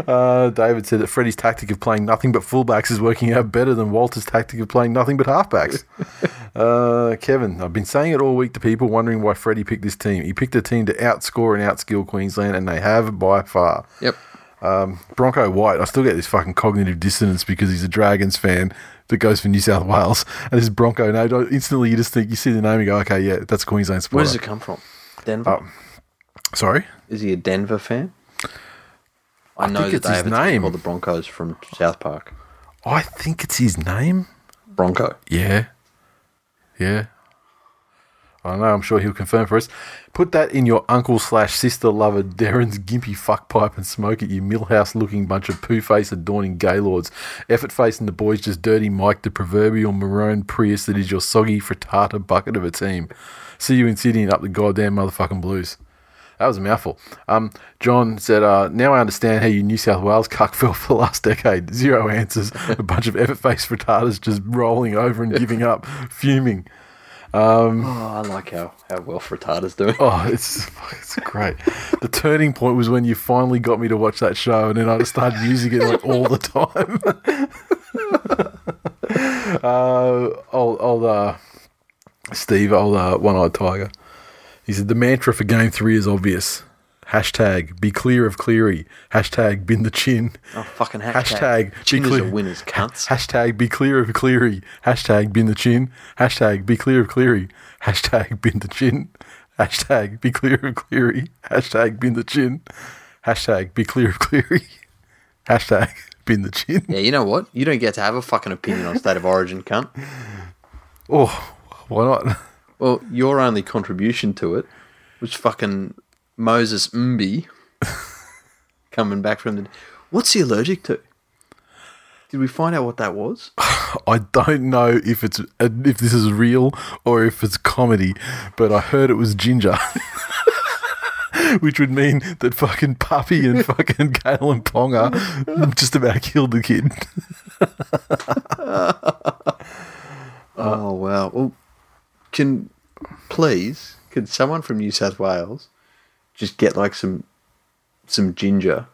uh, David said that Freddie's tactic of playing nothing but fullbacks is working out better than Walter's tactic of playing nothing but halfbacks. Uh, Kevin, I've been saying it all week to people wondering why Freddie picked this team. He picked a team to outscore and outskill Queensland, and they have by far. Yep. Bronco White, I still get this fucking cognitive dissonance because he's a Dragons fan that goes for New South Wales, and this Bronco name. Instantly, you just think you see the name and go, okay, yeah, that's a Queensland supporter. Where does it come from? Denver? Sorry, Is he a Denver fan? I, know think that it's they his have a name. called the Broncos from South Park. I think it's his name. Bronco. Yeah, yeah. I know. I'm sure he'll confirm for us. Put that in your uncle slash sister lover Darren's gimpy fuck pipe and smoke it, you Milhouse looking bunch of poo face adorning gaylords. Effort face and the boys just dirty Mike the proverbial maroon Prius that is your soggy frittata bucket of a team. See you in Sydney and up the goddamn motherfucking blues. That was a mouthful. Um, John said, uh, Now I understand how you New South Wales cuck felt for the last decade. Zero answers. a bunch of effort face frittatas just rolling over and giving up, fuming. Oh, I like how, how well Frittata's doing. Oh, it's it's great. The turning point was when you finally got me to watch that show, and then I just started using it like all the time. uh, old old uh, Steve, old uh, one-eyed tiger. He said the mantra for game three is obvious. Hashtag be clear of Cleary. Hashtag bin the chin. Oh, fucking hashtag. Hashtag Chin be is a clear. winner's cunts. Hashtag be clear of Cleary. Hashtag bin the chin. Hashtag be clear of Cleary. Hashtag bin the chin. Hashtag be clear of Cleary. Hashtag bin the chin. Hashtag be clear of Cleary. Hashtag bin the chin. Yeah, you know what? You don't get to have a fucking opinion on State of Origin, cunt. Oh, why not? Well, your only contribution to it was fucking Moses Mbye coming back from the. What's he allergic to? Did we find out what that was? I don't know if it's if this is real or if it's comedy, but I heard it was ginger. Which would mean that fucking Puppy and fucking Gale and Ponga just about killed the kid. Oh wow. Well, can please can someone from New South Wales just get like some some ginger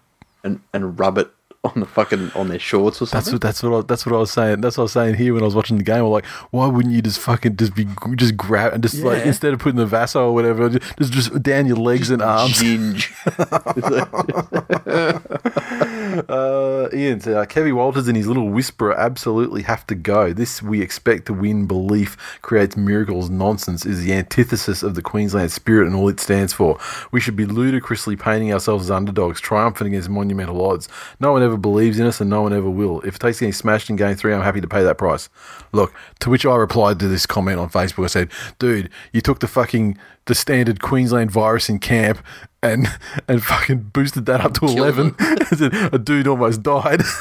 and, and rub it on the fucking on their shorts or something. That's what that's what I, that's what I was saying. That's what I was saying here when I was watching the game. I'm like, why wouldn't you just fucking just be just grab and just like instead of putting the Vaso or whatever, just just down your legs and arms. Ginge. Uh, Ian said, uh, Kevin Walters and his little whisperer absolutely have to go. This we expect to win belief creates miracles nonsense is the antithesis of the Queensland spirit and all it stands for. We should be ludicrously painting ourselves as underdogs, triumphant against monumental odds. No one ever believes in us and no one ever will. If it takes getting smashed in game three, I'm happy to pay that price. Look, to which I replied to this comment on Facebook. I said, dude, you took the fucking the standard Queensland virus in camp and and fucking boosted that up to Killed eleven. A dude almost died.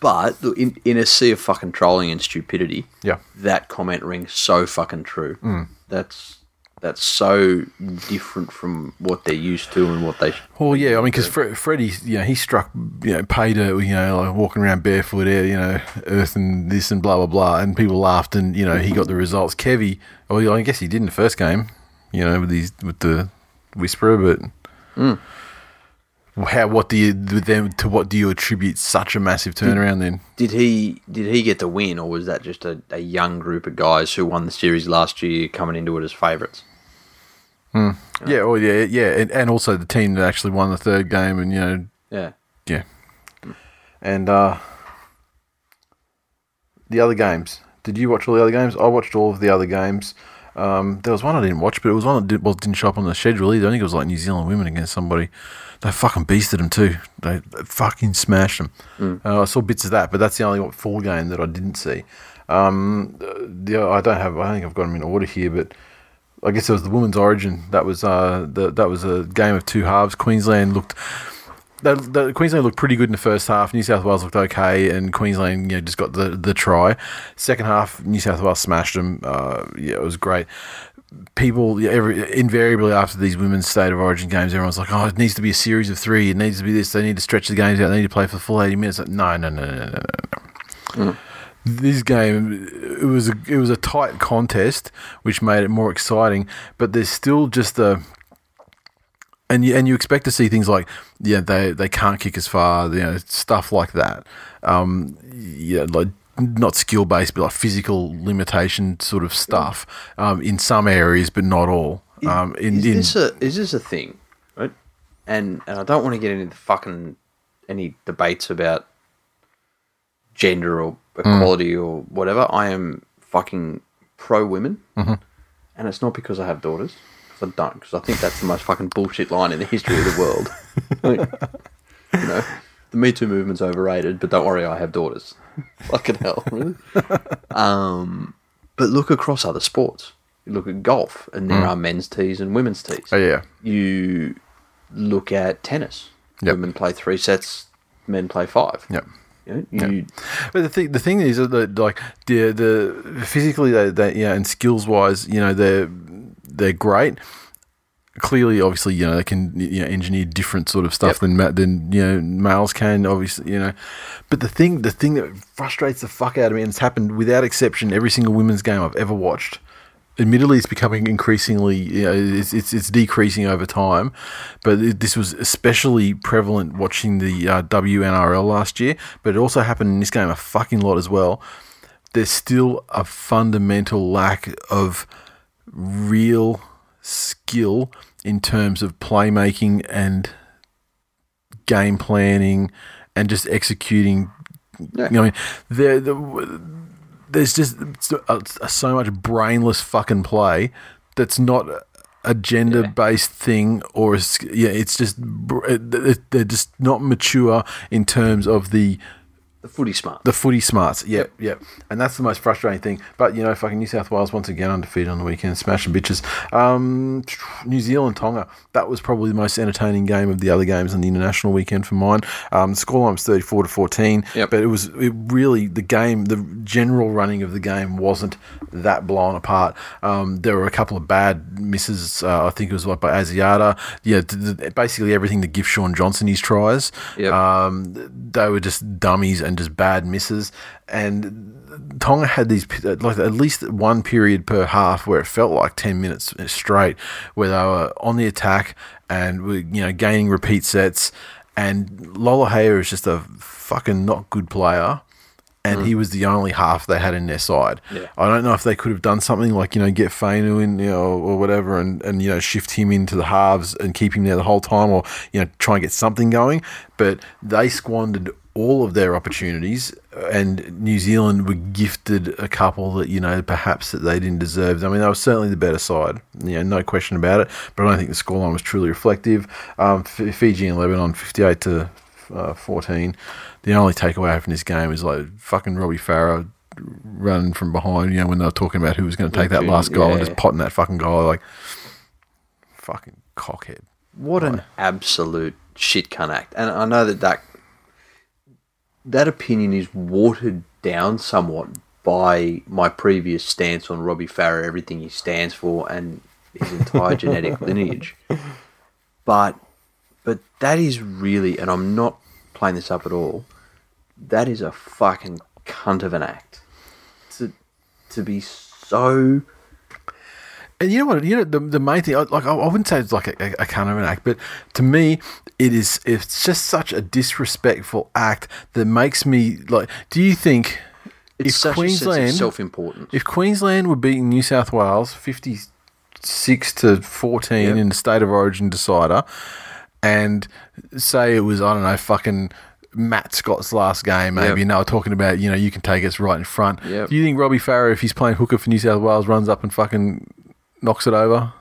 But in, in a sea of fucking trolling and stupidity, Yeah. that comment rings so fucking true. Mm. That's that's so different from what they're used to and what they. Well, yeah, I mean, because Fre- Freddie, you know, he struck, you know, paid a, you know, like walking around barefoot, out, you know, earth and this and blah blah blah, and people laughed, and you know, he got the results. Kevy, well, I guess he did in the first game, you know, with these with the whisperer, but mm. how? What do you with them to? What do you attribute such a massive turnaround then? Did he did he get the win, or was that just a, a young group of guys who won the series last year coming into it as favourites? Hmm. Yeah, oh yeah, yeah, and, and also the team that actually won the third game, and you know, Yeah, Yeah. Hmm. And uh the other games. Did you watch all the other games? I watched all of the other games. Um, there was one I didn't watch, but it was one that did, well, didn't show up on the schedule either. I think it was like New Zealand women against somebody. They fucking beasted them too. They, they fucking smashed them. Uh, I saw bits of that, but that's the only full game that I didn't see. Um, the, I don't have. I think I've got them in order here, but I guess it was the women's origin. That was uh, the, that was a game of two halves. Queensland looked the, the Queensland looked pretty good in the first half. New South Wales looked okay, and Queensland you know, just got the, the try. Second half, New South Wales smashed them. Uh, yeah, it was great. People, every, invariably after these women's state of origin games, everyone's like, "Oh, it needs to be a series of three. It needs to be this. They need to stretch the games out. They need to play for the full eighty minutes." Like, no, no, no, no, no, no, no. This game, it was a, it was a tight contest, which made it more exciting. But there's still just a and you, and you expect to see things like yeah they they can't kick as far you know stuff like that um yeah like not skill based but like physical limitation sort of stuff um in some areas but not all um in, is in this a is this a thing, right? And and I don't want to get into the fucking any debates about gender or equality or whatever. I am fucking pro women, Mm-hmm. and it's not because I have daughters. 'Cause I don't, because I think that's the most fucking bullshit line in the history of the world. Like, you know, the Me Too movement's overrated, but don't worry, I have daughters. Fucking hell, really? Um, but look across other sports. You look at golf, and there are men's tees and women's tees. Mm. oh yeah You look at tennis. Yep. Women play three sets, men play five. yep You, know, you But the thing, the thing is that like the the physically they, they yeah and skills wise you know they're they're great. Clearly, obviously, you know they can you know engineer different sort of stuff Yep. than ma- than you know males can. Obviously, you know. But the thing, the thing that frustrates the fuck out of me, and it's happened without exception every single women's game I've ever watched. Admittedly, it's becoming increasingly, you know, it's, it's, it's decreasing over time, but it, this was especially prevalent watching the uh, WNRL last year, but it also happened in this game a fucking lot as well. There's still a fundamental lack of real skill in terms of playmaking and game planning and just executing. Yeah. You know, there, the, there's just so, so much brainless fucking play that's not a gender based thing or a, yeah, it's just it- it- they're just not mature in terms of the the footy smart. the footy smarts, yep, yep, and that's the most frustrating thing. But you know, fucking New South Wales once again undefeated on the weekend, smashing bitches. Um, New Zealand Tonga, that was probably the most entertaining game of the other games on the international weekend for mine. Um, the scoreline was thirty four to fourteen, Yep. but it was it really the game, the general running of the game wasn't that blown apart. Um, there were a couple of bad misses. Uh, I think it was like by Asiata. Yeah, th- th- basically everything that gives Shaun Johnson his tries. Yep. Um, they were just dummies and just bad misses. And Tonga had these like at least one period per half where it felt like ten minutes straight, where they were on the attack and were you know gaining repeat sets. And Lolohea is just a fucking not good player and he mm. was the only half they had in their side. Yeah. I don't know if they could have done something like you know get Fainu in you know or whatever and and you know shift him into the halves and keep him there the whole time or you know try and get something going, but they squandered all of their opportunities and New Zealand were gifted a couple that you know perhaps that they didn't deserve. I mean they were certainly the better side, you know no question about it. But I don't think the scoreline was truly reflective. Um, Fiji and Lebanon fifty eight to uh, 14. The only takeaway from this game is like fucking Robbie Farah running from behind, you know, when they were talking about who was going to take that last goal and just potting that fucking goal. Like, fucking cockhead. What an absolute shit cunt act. And I know that that, that opinion is watered down somewhat by my previous stance on Robbie Farah, everything he stands for, and his entire genetic lineage. But, but that is really, and I'm not playing this up at all. That is a fucking cunt of an act. To, to be so And you know what? You know the, the main thing. I- Like I, I wouldn't say it's like a, a, a kind of an act, but to me, it is. It's just such a disrespectful act that makes me like. Do you think it's if Queensland, self-importance. if Queensland were beating New South Wales fifty six to fourteen Yep. in the state of origin decider, and say it was I don't know fucking. Matt Scott's last game, maybe, Yep. and they were talking about, you know, you can take us right in front. Yep. Do you think Robbie Farah, if he's playing hooker for New South Wales, runs up and fucking knocks it over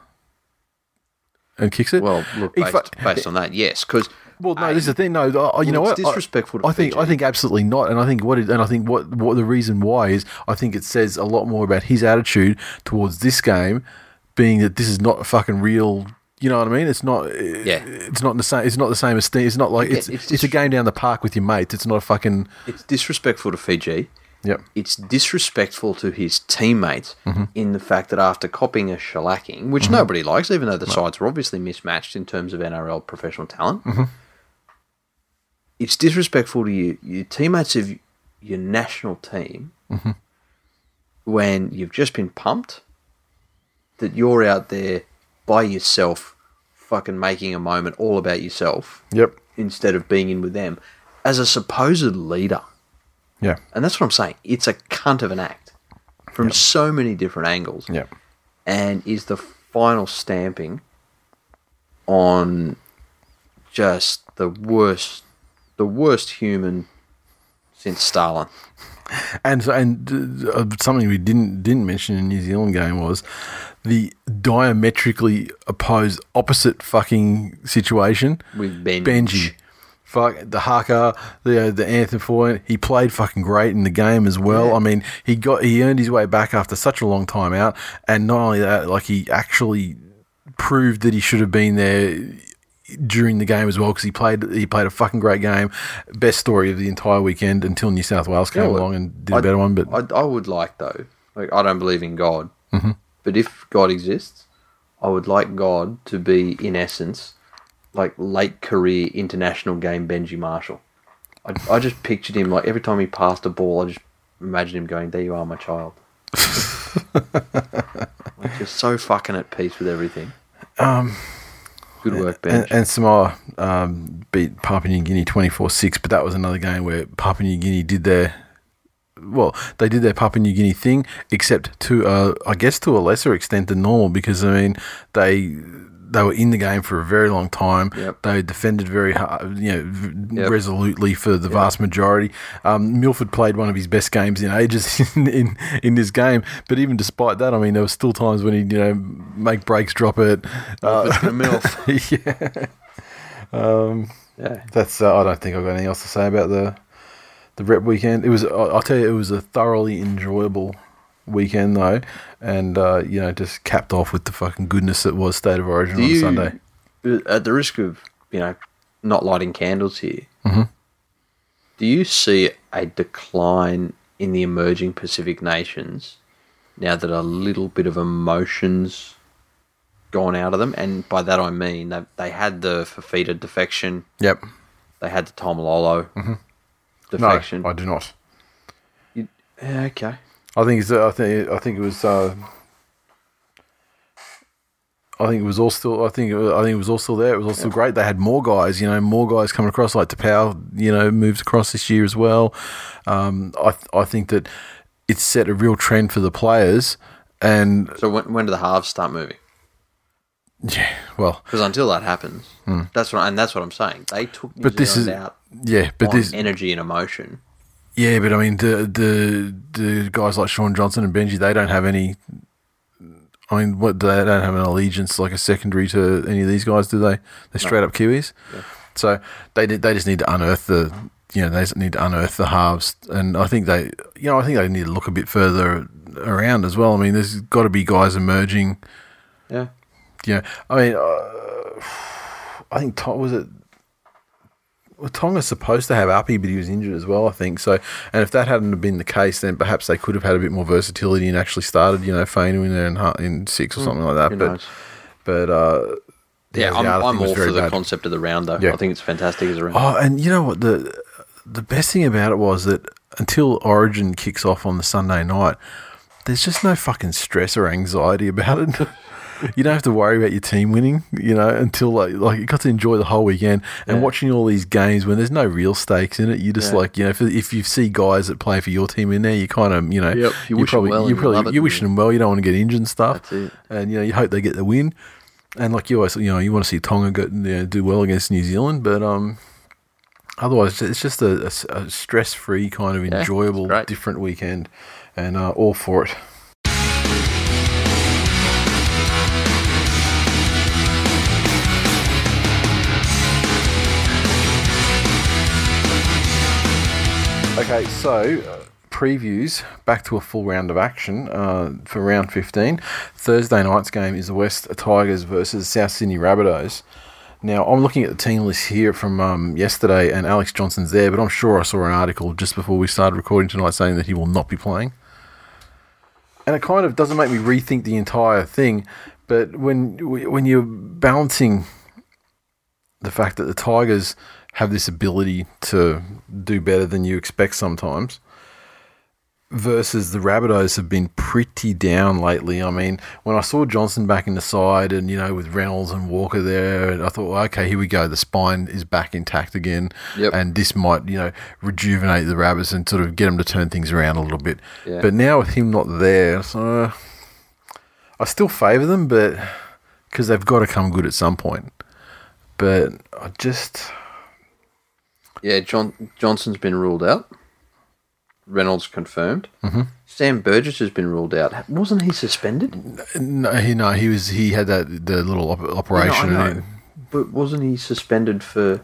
and kicks it? Well, look, based, based on that, yes, because Well, no, this is the thing. No, I- you know it's what? I- disrespectful to I think I think absolutely not, and I think what it, and I think what what the reason why is I think it says a lot more about his attitude towards this game, being that this is not a fucking real. You know what I mean? It's not. Yeah. It's not the same. It's not the same as. It's not like Yeah, it's it's it's, a game down the park with your mates. It's not a fucking. it's disrespectful to Fiji. Yep. It's disrespectful to his teammates Mm-hmm. in the fact that after copying a shellacking, which nobody likes, even though the sides are obviously mismatched in terms of NRL professional talent, Mm-hmm. it's disrespectful to you, your teammates of your national team Mm-hmm. when you've just been pumped that you're out there by yourself, fucking making a moment all about yourself Yep. instead of being in with them as a supposed leader. Yeah. And that's what I'm saying. It's a cunt of an act from so many different angles. Yep. And is the final stamping on just the worst the worst human since Stalin. And so, and uh, something we didn't didn't mention in the New Zealand game was the diametrically opposed opposite fucking situation With Benji. Benji. Fuck the haka, the the Anthony Foy, he played fucking great in the game as well. Yeah. I mean, he got he earned his way back after such a long time out, and not only that, like he actually proved that he should have been there during the game as well because he played he played a fucking great game. Best story of the entire weekend until New South Wales came Yeah, well, along and did a better one. But I, I would like though. Like I don't believe in God, Mm-hmm. but if God exists, I would like God to be in essence like late career international game Benji Marshall. I, I just pictured him like every time he passed a ball, I just imagined him going, "There you are, my child." like just so fucking at peace with everything. Um, good work, Ben. and, and Samoa um, beat Papua New Guinea twenty four six, but that was another game where Papua New Guinea did their well, they did their Papua New Guinea thing, except to uh, I guess to a lesser extent than normal because I mean they they were in the game for a very long time. Yep. They defended very hard, you know, Yep. resolutely for the vast majority. Um, Milford played one of his best games in ages in, in in this game, but even despite that, I mean, there were still times when he you know make breaks, drop it. Uh, Milford's gonna milf. yeah. Yeah. That's. Uh, I don't think I've got anything else to say about the the rep weekend. It was. I'll tell you, it was a thoroughly enjoyable weekend though, and uh, you know, just capped off with the fucking goodness that was State of Origin Do on you, Sunday. at the risk of you know not lighting candles here, Mm-hmm. do you see a decline in the emerging Pacific nations now that a little bit of emotions gone out of them? And by that I mean they they had the Fifita defection, Yep. they had the Taumalolo. Mm-hmm. defection. No, I do not. You- okay. I think it's, I think I think it was. Uh, I think it was all still. I think it was, I think it was all still there. It was all still great. They had more guys. You know, more guys coming across. Like Taupau, you know, moved across this year as well. Um, I I think that it's set a real trend for the players. And So when, when do the halves start moving? yeah, well, Because until that happens, that's what, and that's what I'm saying. They took New but this is out yeah, but this energy and emotion. Yeah, but I mean the the the guys like Shaun Johnson and Benji, they don't have any. I mean, what they don't have an allegiance like a secondary to any of these guys, do they? They're straight up Kiwis. So they they just need to unearth the you know they just need to unearth the halves, and I think they you know I think they need to look a bit further around as well. I mean, there's got to be guys emerging. Yeah. Yeah, I mean, uh, I think Tom was it. Well, Tonga's supposed to have Uppy, but he was injured as well, I think. So, and if that hadn't have been the case, then perhaps they could have had a bit more versatility and actually started, you know, Fainu in there in, in six or something like that. But, knows? but uh, Yeah, the I'm, I'm all for the bad. concept of the rounder. Yeah. I think it's fantastic as a round. Oh, and you know what the the best thing about it was that until Origin kicks off on the Sunday night, there's just no fucking stress or anxiety about it. you don't have to worry about your team winning, you know, until like like you got to enjoy the whole weekend and Yeah. watching all these games when there's no real stakes in it. You just Yeah. like you know if, if you see guys that play for your team in there, you kind of you know Yep, you wish probably well you probably love you wish yeah. them well. You don't want to get injured and stuff. And you know you hope they get the win. And like you always, you know, you want to see Tonga go, you know, do well against New Zealand, but um, otherwise it's just a, a, stress-free kind of enjoyable, great. different weekend, and uh, all for it. Okay, so uh, previews back to a full round of action uh, for round 15. Thursday night's game is the West Tigers versus South Sydney Rabbitohs. Now, I'm looking at the team list here from um, yesterday, and Alex Johnson's there, but I'm sure I saw an article just before we started recording tonight saying that he will not be playing. And it kind of doesn't make me rethink the entire thing, but when when you're balancing the fact that the Tigers have this ability to do better than you expect sometimes. Versus the Rabbitohs have been pretty down lately. I mean, when I saw Johnson back in the side and, you know, with Reynolds and Walker there, and I thought, well, okay, here we go. The spine is back intact again. Yep. And this might, you know, rejuvenate the Rabbits and sort of get them to turn things around a little bit. Yeah. But now with him not there, so I still favour them, but because they've got to come good at some point. But I just. Yeah, John Johnson's been ruled out. Reynolds confirmed. Mm-hmm. Sam Burgess has been ruled out. Wasn't he suspended? No, he no, he was he had that the little op- operation. No, I it- But wasn't he suspended for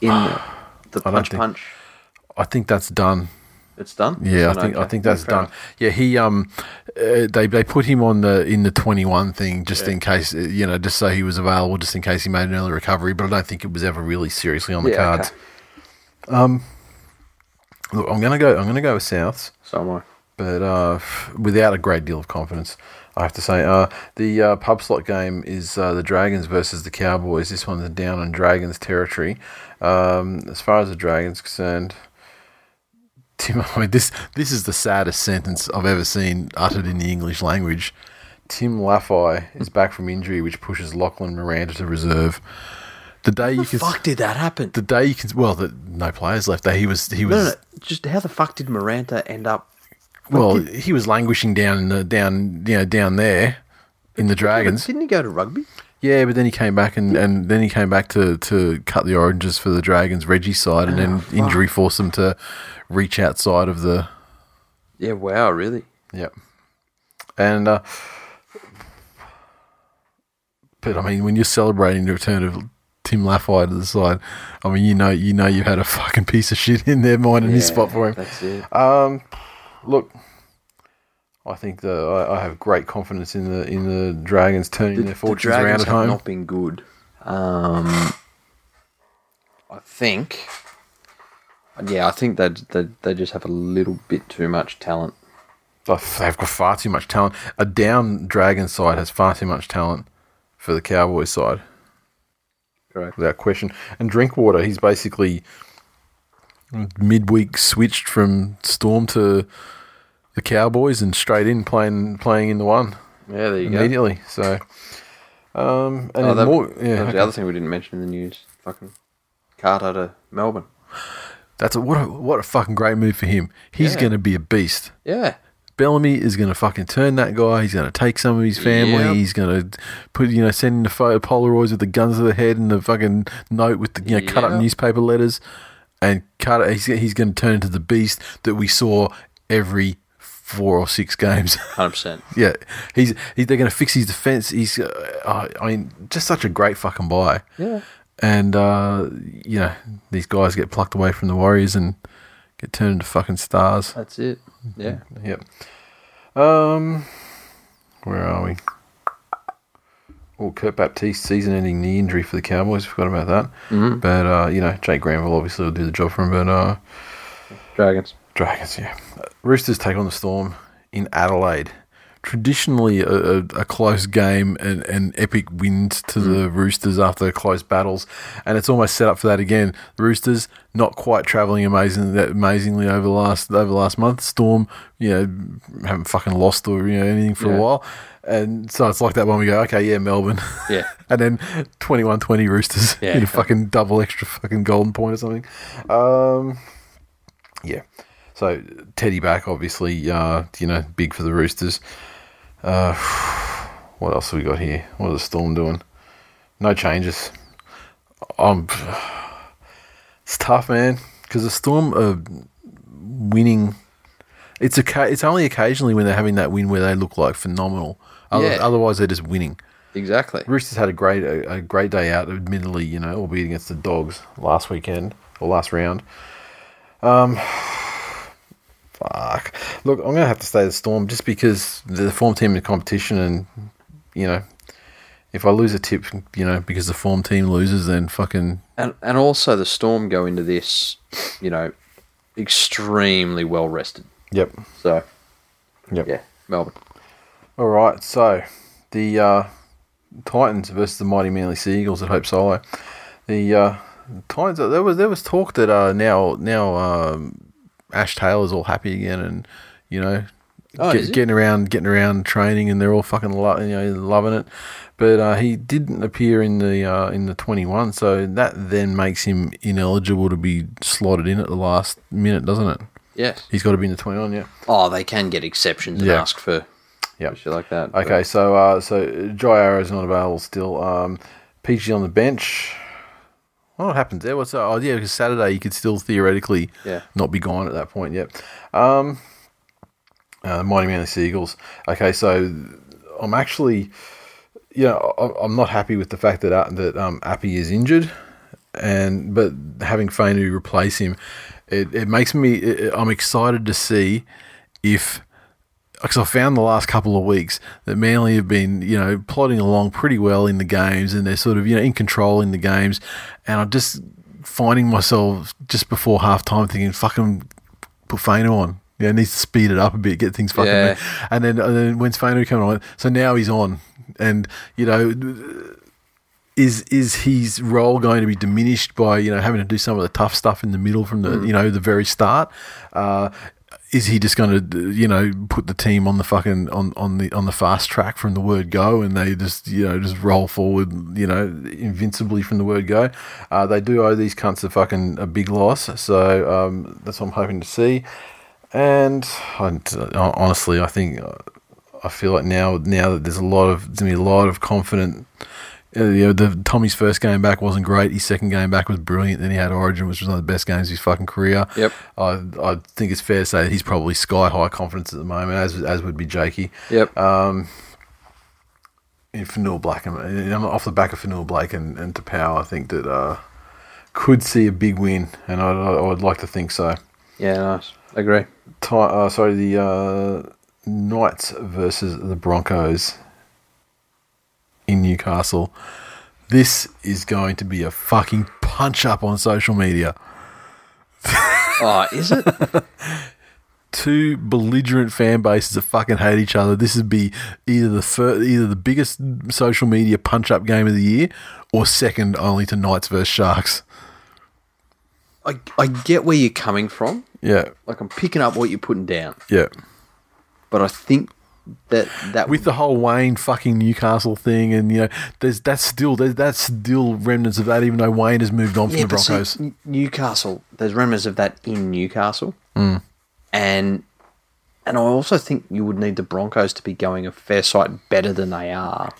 in the, the punch think- punch? I think that's done. It's done. Yeah, I So, think I think that's done. Yeah, he um, uh, they they put him on the in the twenty one thing just in case uh, you know just so he was available just in case he made an early recovery. But I don't think it was ever really seriously on the Yeah, cards. okay. Look, I'm gonna go. I'm gonna go with Souths. So am I. but uh, f- without a great deal of confidence, I have to say. Uh, the uh, pub slot game is uh, the Dragons versus the Cowboys. This one's down on Dragons territory. Um, as far as the Dragons concerned, Tim, I mean, this this is the saddest sentence I've ever seen uttered in the English language. Tim Lafai is back from injury, which pushes Lachlan Maranta to reserve. The day you the can, fuck did that happen? the day you can, well, the, no players left. There, he was, he was. No, no. Just how the fuck did Maranta end up? Well, he was languishing down in the down you know down there in the Dragons. Didn't he go to rugby? Yeah, but then he came back and, and then he came back to, to cut the oranges for the Dragons Reggie side, and then fuck. injury forced him to reach outside of the Yeah. Wow. Really? yep. And uh, but I mean, when you're celebrating the return of Tim Lafai to the side, I mean, you know, you know, you had a fucking piece of shit in there minding his Yeah, spot for him. That's it. Um, look, I think that I, I have great confidence in the in the Dragons turning their fortunes around Dragons at have home. not been good. Um, I think. Yeah, I think that they, they just have a little bit too much talent. Oh, They've got far too much talent. A down Dragon side has far too much talent for the Cowboys side, Correct. without question. And Drinkwater, he's basically midweek switched from Storm to the Cowboys and straight in playing playing in the one Yeah, there you go. immediately. So, um, and Oh, that, more, yeah, okay. the other thing we didn't mention in the news. Fucking Carter to Melbourne. that's a, what a what a fucking great move for him. He's Yeah. going to be a beast. Yeah. Bellamy is going to fucking turn that guy. He's going to take some of his family. Yep. He's going to put, you know, send in the photo Polaroids with the guns to the head and the fucking note with the, you know, cut up newspaper letters. And cut. He's, he's going to turn into the beast that we saw every four or six games. 100%. yeah, he's, he's they're going to fix his defense. He's, uh, I mean, just such a great fucking buy. Yeah. And uh, you know, these guys get plucked away from the Warriors and get turned into fucking stars. That's it. Yeah. Yep. Um, where are we? Oh, Kurt Baptiste season-ending knee injury for the Cowboys. Forgot about that. Mm-hmm. But uh, you know, Jake Granville obviously will do the job for him. But uh, Dragons. Dragons, yeah. Roosters take on the Storm in Adelaide. Traditionally, a, a, a close game and, and epic wins to the Roosters after close battles, and it's almost set up for that again. The Roosters not quite travelling amazing that amazingly over the last over the last month. Storm, you know, haven't fucking lost or you know anything for Yeah. a while, and so it's like that when we go, okay, yeah, Melbourne, Yeah. and then 21-20 Roosters Yeah. in a fucking double extra fucking golden point or something. Um, yeah. So Teddy back, obviously, uh, you know, big for the Roosters. Uh, what else have we got here? What is the Storm doing? No changes. Um, it's tough, man, because the Storm are winning. It's a. It's only occasionally when they're having that win where they look like phenomenal. Yeah. Otherwise, they're just winning. Exactly. Roosters had a great a, a great day out, admittedly, you know, albeit against the Dogs last weekend or last round. Um, fuck. Look, I'm gonna have to stay the Storm just because the form team in competition, and you know, if I lose a tip, you know, because the form team loses, then fucking And and also the Storm go into this, you know, extremely well rested. yep, So yep. yeah, Melbourne. All right, so the uh, Titans versus the mighty Manly Sea Eagles at Hope Solo. The uh, Titans. There was there was talk that uh, now now um, Ash Taylor's all happy again, and you know. Oh, get- getting around, getting around training, and they're all fucking lo- you know loving it. But uh, he didn't appear in the uh, in the twenty one, so that then makes him ineligible to be slotted in at the last minute, doesn't it? Yes. He's got to be in the twenty one, yeah. Oh, they can get exceptions and Yeah. ask for Yeah, shit like that. but- Okay, so uh, so Jai Arrow's not available still. Um, Peachey on the bench. What happens there? What's oh yeah? Because Saturday you could still theoretically Yeah. not be gone at that point. Yep. Um, uh, Mighty Manly Seagulls. Okay, so I'm actually, you know, I- I'm not happy with the fact that uh, that um, Appy is injured, and but having Fainu replace him, it, it makes me. It, I'm excited to see if because I found the last couple of weeks that Manly have been, you know, plodding along pretty well in the games and they're sort of, you know, in control in the games. And I'm just finding myself just before half time thinking, fucking put Fainu on. Yeah, needs to speed it up a bit, get things fucking. Yeah. And then, and then when's Fainu coming on? So now he's on. And, you know, is is his role going to be diminished by you know having to do some of the tough stuff in the middle from the you know the very start? Uh, is he just going to you know put the team on the fucking on, on the on the fast track from the word go and they just you know just roll forward you know invincibly from the word go? Uh, they do owe these cunts a fucking a big loss, so um, that's what I'm hoping to see. And I, honestly, I think uh, I feel like now now that there's a lot of there's a lot of confident. Uh, You know, the Tommy's first game back wasn't great. His second game back was brilliant. Then he had Origin, which was one of the best games of his fucking career. Yep. I I think it's fair to say that he's probably sky high confidence at the moment, as as would be Jakey. Yep. Um, In Fonua-Blake and and off the back of Fonua-Blake and and Taupau. I think that uh, could see a big win, and I I would like to think so. yeah, nice. Agree. Ti uh, sorry, the uh, Knights versus the Broncos in Newcastle. This is going to be a fucking punch up on social media. Oh, is it? Two belligerent fan bases that fucking hate each other. This would be either the fir- either the biggest social media punch up game of the year, or second only to Knights versus Sharks. I, I get where you're coming from. Yeah, Like I'm picking up what you're putting down, yeah. but I think that that With the whole Wayne fucking Newcastle thing, and you know, there's that's still there's that's still remnants of that, even though Wayne has moved on from yeah, the but see, Broncos. Newcastle. There's remnants of that in Newcastle, Mm. and and I also think you would need the Broncos to be going a fair sight better than they are.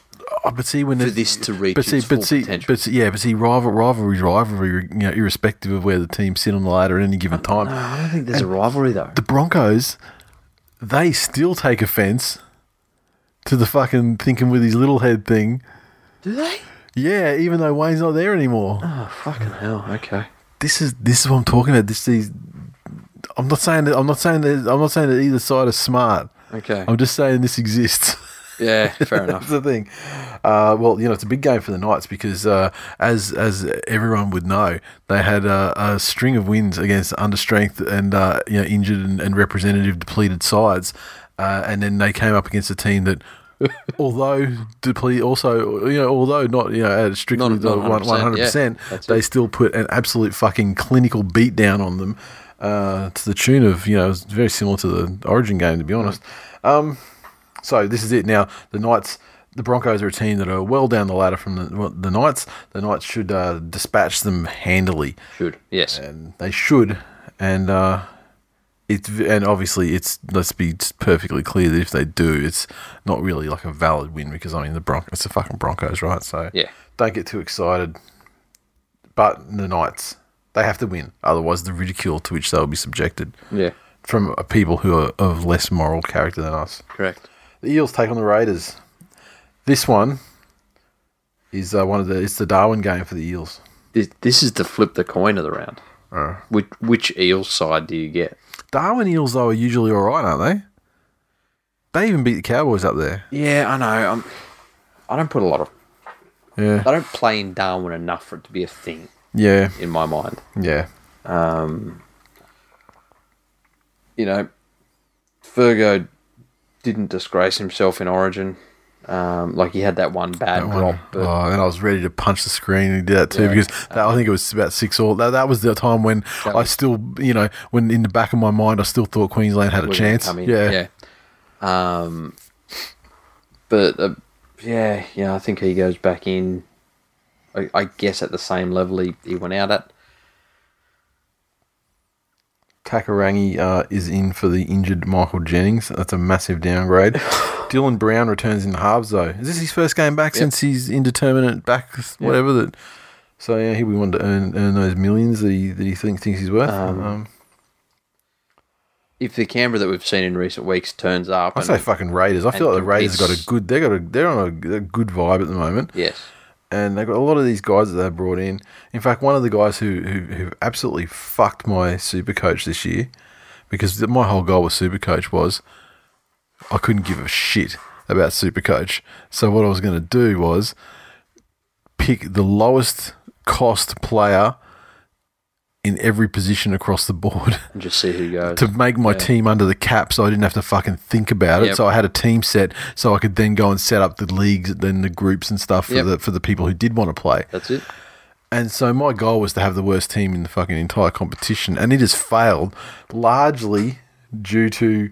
Oh, but see when for this to reach but see, its but full see, potential. but see, yeah, but see, rival, rivalry, rivalry, you know, irrespective of where the teams sit on the ladder at any given time. No, I don't think there's a rivalry though. the Broncos, they still take offence to the fucking thinking with his little head thing. Do they? Yeah, even though Wayne's not there anymore. Oh fucking hell! Okay. This is this is what I'm talking about. This is. I'm not saying that. I'm not saying that. I'm not saying that either side is smart. Okay. I'm just saying this exists. Yeah, fair enough. That's the thing. Uh, well, you know, it's a big game for the Knights because, uh, as as everyone would know, they had uh, a string of wins against understrength and uh, you know injured and, and representative depleted sides, uh, and then they came up against a team that. although deplete, also you know, although not you know at strictly one 100%, hundred percent, they it. still put an absolute fucking clinical beat down on them, uh, to the tune of you know, it was very similar to the Origin game to be honest. Um, so this is it. Now the Knights, the Broncos are a team that are well down the ladder from the the Knights. The Knights should uh, dispatch them handily, Should yes. and they should. And uh, it's and obviously it's let's be perfectly clear that if they do, it's not really like a valid win because I mean the Bronc it's the fucking Broncos, right? So Yeah. don't get too excited. But the Knights, they have to win, otherwise the ridicule to which they'll be subjected Yeah. from people who are of less moral character than us. Correct. The Eels take on the Raiders. This one is uh, one of the it's the Darwin game for the Eels. This, this is to flip the coin of the round. Uh. Which which eel side do you get? Darwin Eels though are usually all right, aren't they? They even beat the Cowboys up there. Yeah, I know. I'm, I don't put a lot of. Yeah, I don't play in Darwin enough for it to be a thing yeah, in my mind. yeah. Um, you know, Fergo didn't disgrace himself in Origin. Um, like he had that one bad That drop, one. oh, and I was ready to punch the screen. and he did that too Yeah. because that, I think it was about six all. That, that was the time when I was- still, you know, when in the back of my mind, I still thought Queensland had a chance. Yeah, yeah. Um, but uh, yeah, yeah, I think he goes back in. I, I guess at the same level he, he went out at. Takairangi uh, is in for the injured Michael Jennings. That's a massive downgrade. Dylan Brown returns in the halves though. Is this his first game back Yep. since he's indeterminate back, whatever that? So yeah, he'll be one to earn, earn those millions that he that he think, thinks he's worth. Um, Um, If the Canberra that we've seen in recent weeks turns up, I say fucking Raiders. I feel like the Raiders got a good. They got a. They're on a, a good vibe at the moment. yes, and they got a lot of these guys that they brought in. In fact, one of the guys who who, who absolutely fucked my super coach this year, because my whole goal with super coach was I couldn't give a shit about super coach. So what I was going to do was pick the lowest cost player in every position across the board and just see who goes. to make my Yeah. team under the cap so I didn't have to fucking think about it. Yep. So I had a team set so I could then go and set up the leagues, then the groups and stuff for Yep. the for the people who did want to play. That's it. And so my goal was to have the worst team in the fucking entire competition, and it has failed largely due to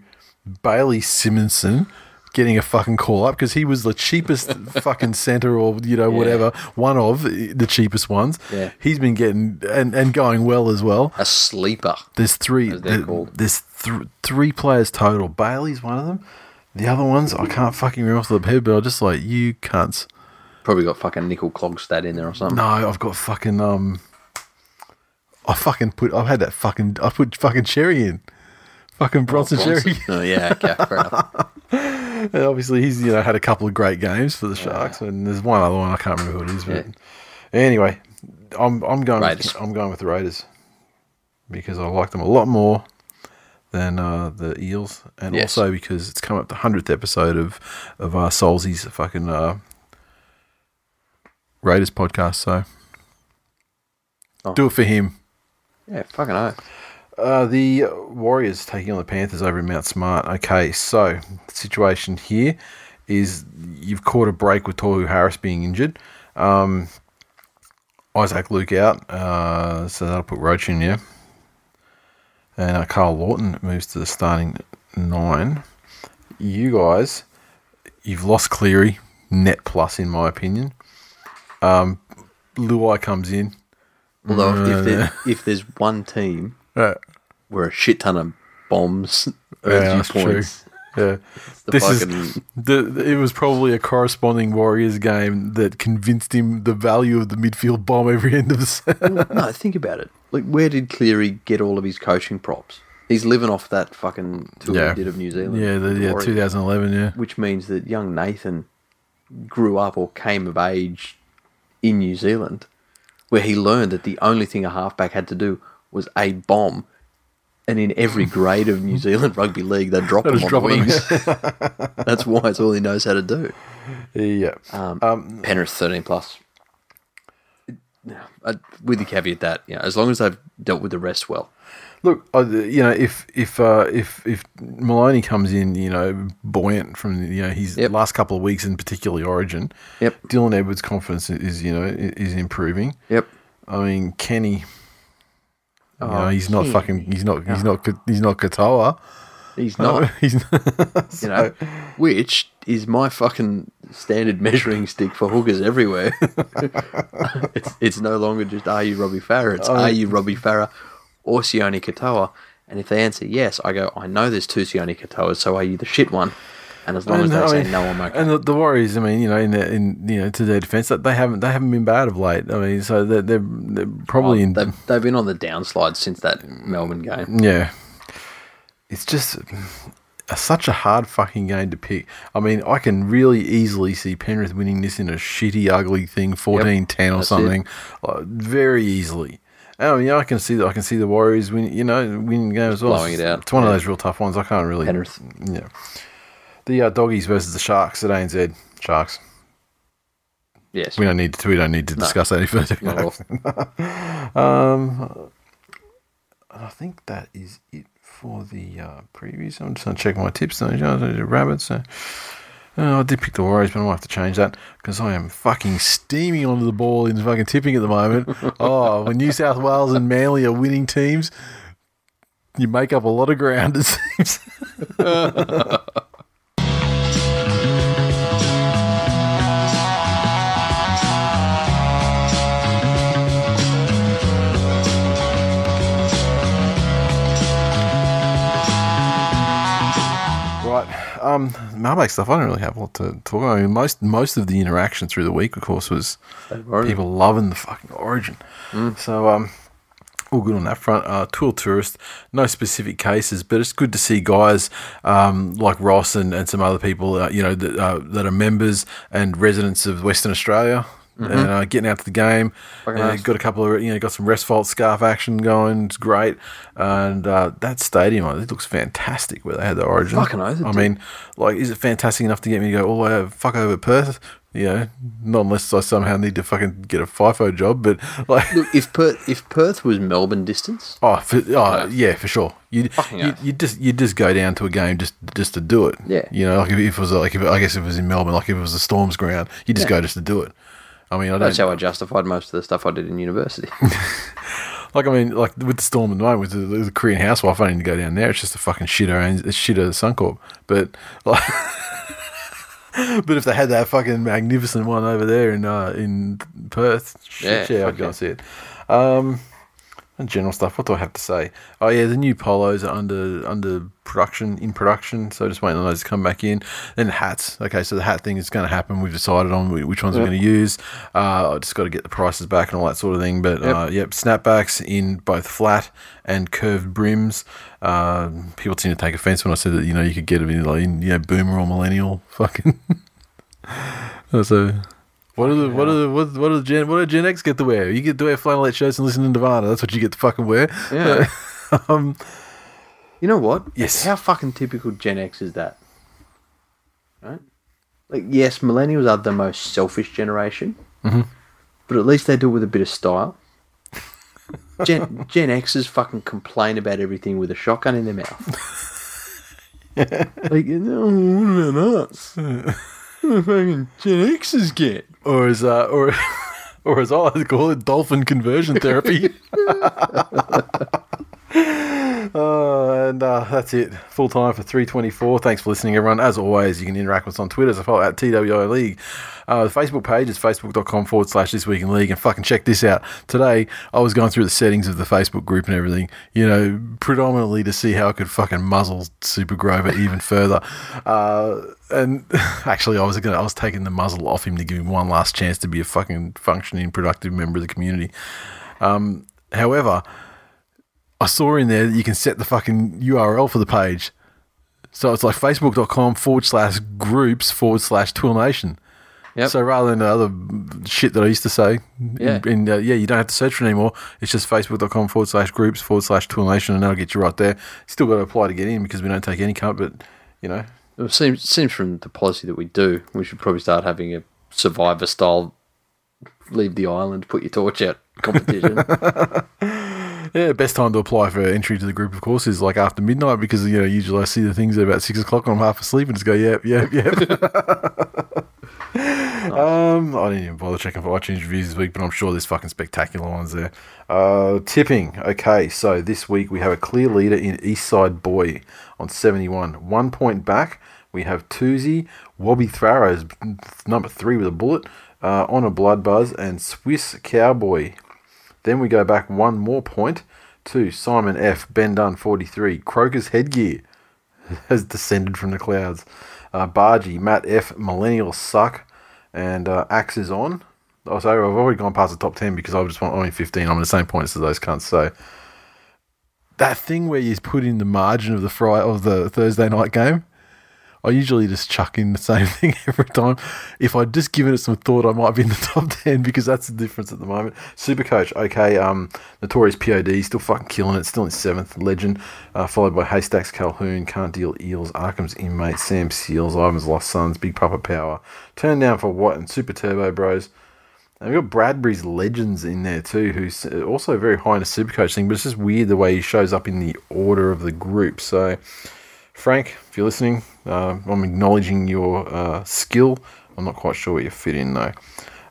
Bailey Simonsson getting a fucking call up because he was the cheapest fucking center or you know whatever one of the cheapest ones. Yeah. he's been getting and and going well as well. A sleeper. There's three. As they're there- called. there's th- three players total. Bailey's one of them. The other ones I can't fucking remember off the head, but I just like you cunts. Probably got fucking Nicoll-Klokstad in there or something. No, I've got fucking um. I fucking put. I've had that fucking. I put fucking Xerri in. Fucking Bronson, Bronson. Xerri. Oh, yeah, okay, fair enough. And obviously, he's you know had a couple of great games for the Sharks, and there's one other one I can't remember who it is. But anyway, I'm I'm going. Raiders. With, I'm going with the Raiders because I like them a lot more than uh, the Eels, and Yes. also because it's come up the hundredth episode of of uh, Solzy's fucking uh, Raiders podcast. So Oh. do it for him. Yeah, fucking oh. Uh, the Warriors taking on the Panthers over in Mount Smart. Okay, so the situation here is you've caught a break with Tohu Harris being injured. Um, Isaac Luke out, uh, so that'll put Roach in, yeah. And uh, Karl Lawton moves to the starting nine. You guys, you've lost Cleary, net plus in my opinion. Um, Luai comes in. Although if, there, if there's one team Uh, where a shit ton of bombs yeah, that's true. Yeah, the this fucking is the. It was probably a corresponding Warriors game that convinced him the value of the midfield bomb every end of the set. no. Think about it. Like, where did Cleary get all of his coaching props? He's living off that fucking tour Yeah. he did of New Zealand. yeah, the, yeah, Warriors. 2011. Yeah, which means that young Nathan grew up or came of age in New Zealand, where he learned that the only thing a halfback had to do was a bomb. And in every grade of New Zealand rugby league, they drop They him on drop the him. wings. That's why it's all he knows how to do. yeah. Um, Penrith thirteen plus. Uh, with the caveat that, you know, as long as they've dealt with the rest well, Look, you know, if if uh, if if Maloney comes in, you know, buoyant from you know his Yep. last couple of weeks, and particularly Origin, Yep. Dylan Edwards' confidence is you know is improving. yep, I mean, Kenny, Oh, you know, Oh, he's not Kenny. fucking, he's not, he's not, he's not Katoa. he's not. he's not. you know, which is my fucking standard measuring stick for hookers everywhere. it's it's no longer just are you Robbie Farah, it's are oh, you Robbie Farah or Sione Katoa? And if they answer yes, I go, I know there's two Sione Katoas, so are you the shit one? And as long as they I say mean, no, I'm okay. And the, the Warriors, I mean, you know, in the, in you know to their defense, that they haven't they haven't been bad of late. I mean, so they're they're, they're probably in Oh, they've, they've been on the downslide since that Melbourne game. Yeah. It's just such a hard fucking game to pick. I mean, I can really easily see Penrith winning this in a shitty, ugly thing, 14 10 or something. Uh, very easily. I mean, I can see that. I can see the Warriors win. You know, winning games as well. blowing it out. It's one of those real tough ones. I can't really. Penrith. Yeah. The uh, doggies versus the Sharks at ANZ. Sharks. Yes. We don't need to. We don't need to discuss that any further. Not at all. Um, I think that is it for the uh, previews. I'm just going to check my tips. know, the Rabbits. So. Uh, I did pick the Warriors, but I might have to change that because I am fucking steaming onto the ball in fucking tipping at the moment. oh, when New South Wales and Manly are winning teams, you make up a lot of ground, it seems. Um, mailbag stuff. I don't really have a lot to talk about. I mean, most most of the interaction through the week, of course, was people loving the fucking origin. So, um, all good on that front. Uh, tour tourist, no specific cases, but it's good to see guys um, like Ross and, and some other people, uh, you know, that, uh, that are members and residents of Western Australia. And uh, getting out to the game, Uh, nice. got a couple of you know got some rest fault scarf action going. It's great, and uh, that stadium it looks fantastic where they had the origin. Fucking it I did. mean, like, is it fantastic enough to get me to go all the way over, fuck over Perth? You know, not unless I somehow need to fucking get a FIFO job, but like, Look, if Perth, if Perth was Melbourne distance, oh, for, oh yeah, for sure. You Fucking you oath. you just you just go down to a game just just to do it. Yeah. you know, like if, if it was like if, I guess if it was in Melbourne, like if it was the Storms ground, you just Yeah. go just to do it. I mean, I don't that's how I justified most of the stuff I did in university. like. I mean, like with the Storm at the moment, with the, the Korean housewife, I need to go down there. It's just a fucking shitter, and a shitter Suncorp. But like, but if they had that fucking magnificent one over there in uh, in Perth, shit, Yeah, yeah, I'd go yeah. and see it. Um, and general stuff. What do I have to say? Oh yeah, the new polos are under under production in production, so just waiting on those to come back in. Then the hats. Okay, so the hat thing is going to happen. We've decided on which ones we're going to use. Uh, I just got to get the prices back and all that sort of thing. But Yep. uh, yep, snapbacks in both flat and curved brims. Uh, people seem to take offence when I said that you know you could get them in like in, you know boomer or millennial fucking. so. What are the what are the what, what are the Gen what do Gen X get to wear? You get to wear flannelette shirts and listen to Nirvana. That's what you get to fucking wear. Yeah. um, You know what? Yes. How fucking typical Gen X is that? Right? Like, yes, millennials are the most selfish generation, Mm-hmm. but at least they do it with a bit of style. Gen Gen X's fucking complain about everything with a shotgun in their mouth. like, no, what What fucking Gen X's get? or is uh, or or as I like to call it, dolphin conversion therapy. Uh, and uh, that's it. Full time for 324. Thanks for listening, everyone. As always, you can interact with us on Twitter as a follow at TWI League. Uh, the Facebook page is facebook.com forward slash this week in league. And fucking check this out. Today, I was going through the settings of the Facebook group and everything, you know, predominantly to see how I could fucking muzzle Super Grover even further. Uh, and actually, I was gonna, I was taking the muzzle off him to give him one last chance to be a fucking functioning, productive member of the community. Um, however, I saw in there that you can set the fucking URL for the page. So it's like facebook.com forward slash groups forward slash Twill Nation. Yep. So rather than the other shit that I used to say, Yeah. in, in, uh, yeah, you don't have to search for it anymore. It's just facebook.com forward slash groups forward slash Twill Nation, and that'll get you right there. Still got to apply to get in because we don't take any cut, but you know, It seems seems from the policy that we do, we should probably start having a survivor style leave the island, put your torch out competition. yeah, best time to apply for entry to the group, of course, is like after midnight because you know usually I see the things at about six o'clock and I'm half asleep and just go, yep, yep, yep. Um, I didn't even bother checking for iTunes reviews this week, but I'm sure there's fucking spectacular ones there. Uh, tipping. Okay, so this week we have a clear leader in Eastside Boy on 71. One point back, we have Toozy, Wobby Tharrows, number three with a bullet, uh, on a blood buzz, and Swiss Cowboy. Then we go back one more point to Simon F. Ben Dunn 43. Croker's headgear has descended from the clouds. Uh, Bargy, Matt F. Millennial suck, and uh, on. Oh, sorry, I've already gone past the top 10 because I just want only 15. I'm at the same points as those cunts. So that thing where you put in the margin of the Friday of the Thursday night game, I usually just chuck in the same thing every time. If I'd just given it some thought, I might be in the top 10 because that's the difference at the moment. Super Coach, okay, um, Notorious POD, still fucking killing it, still in seventh, Legend, uh, followed by Haystacks Calhoun, Can't Deal Eels, Arkham's Inmate, Sam Seals, Ivan's Lost Sons, Big Papa Power, Turn Down for What, and Super Turbo Bros. And we've got Bradbury's Legends in there too, who's also very high in the Supercoach thing, but it's just weird the way he shows up in the order of the group. So, Frank, if you're listening, uh, I'm acknowledging your uh, skill. I'm not quite sure where you fit in though.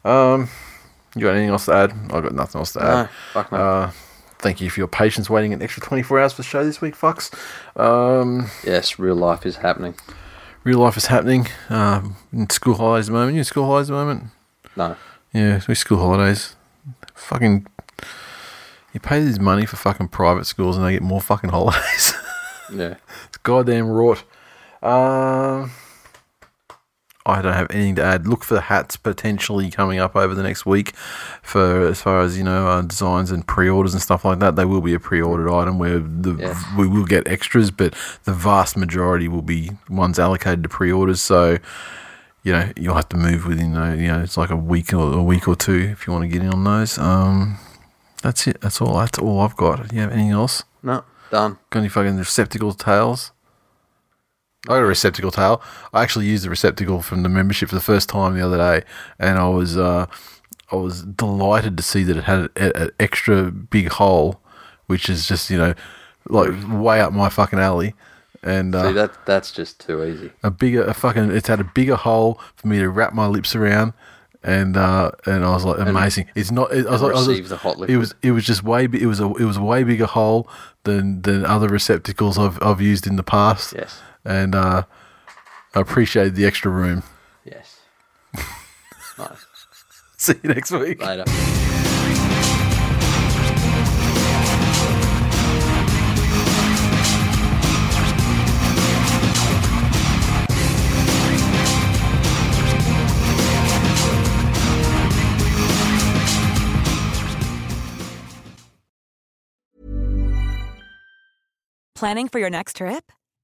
Um, you got anything else to add? I've got nothing else to add. no, fuck no. Uh, thank you for your patience waiting an extra 24 hours for the show this week, fucks. Um, yes, real life is happening. real life is happening. Um, in school holidays at the moment. You in school holidays at the moment? No. Yeah, we school holidays. Fucking, you pay this money for fucking private schools and they get more fucking holidays. Yeah. it's goddamn rot. Um, I don't have anything to add. Look for the hats potentially coming up over the next week for as far as you know uh, designs and pre-orders and stuff like that. They will be a pre-ordered item where the we will get extras, but the vast majority will be ones allocated to pre-orders. So you know you'll have to move within uh, you know it's like a week or a week or two if you want to get in on those. Um, that's it. That's all. That's all I've got. Do you have anything else? No. Done. Got any fucking receptacle tails? I got a receptacle tail. I actually used the receptacle from the membership for the first time the other day, and I was uh, I was delighted to see that it had an extra big hole, which is just you know like way up my fucking alley, and uh, See that that's just too easy. a bigger a fucking it's had a bigger hole for me to wrap my lips around and uh and I was like amazing it's not it, I was, like- I was- the hot it was it was just way it was a it was a way bigger hole than than other receptacles I've I've used in the past Yes. And uh I appreciated the extra room Yes. nice. see you next week Later. Planning for your next trip?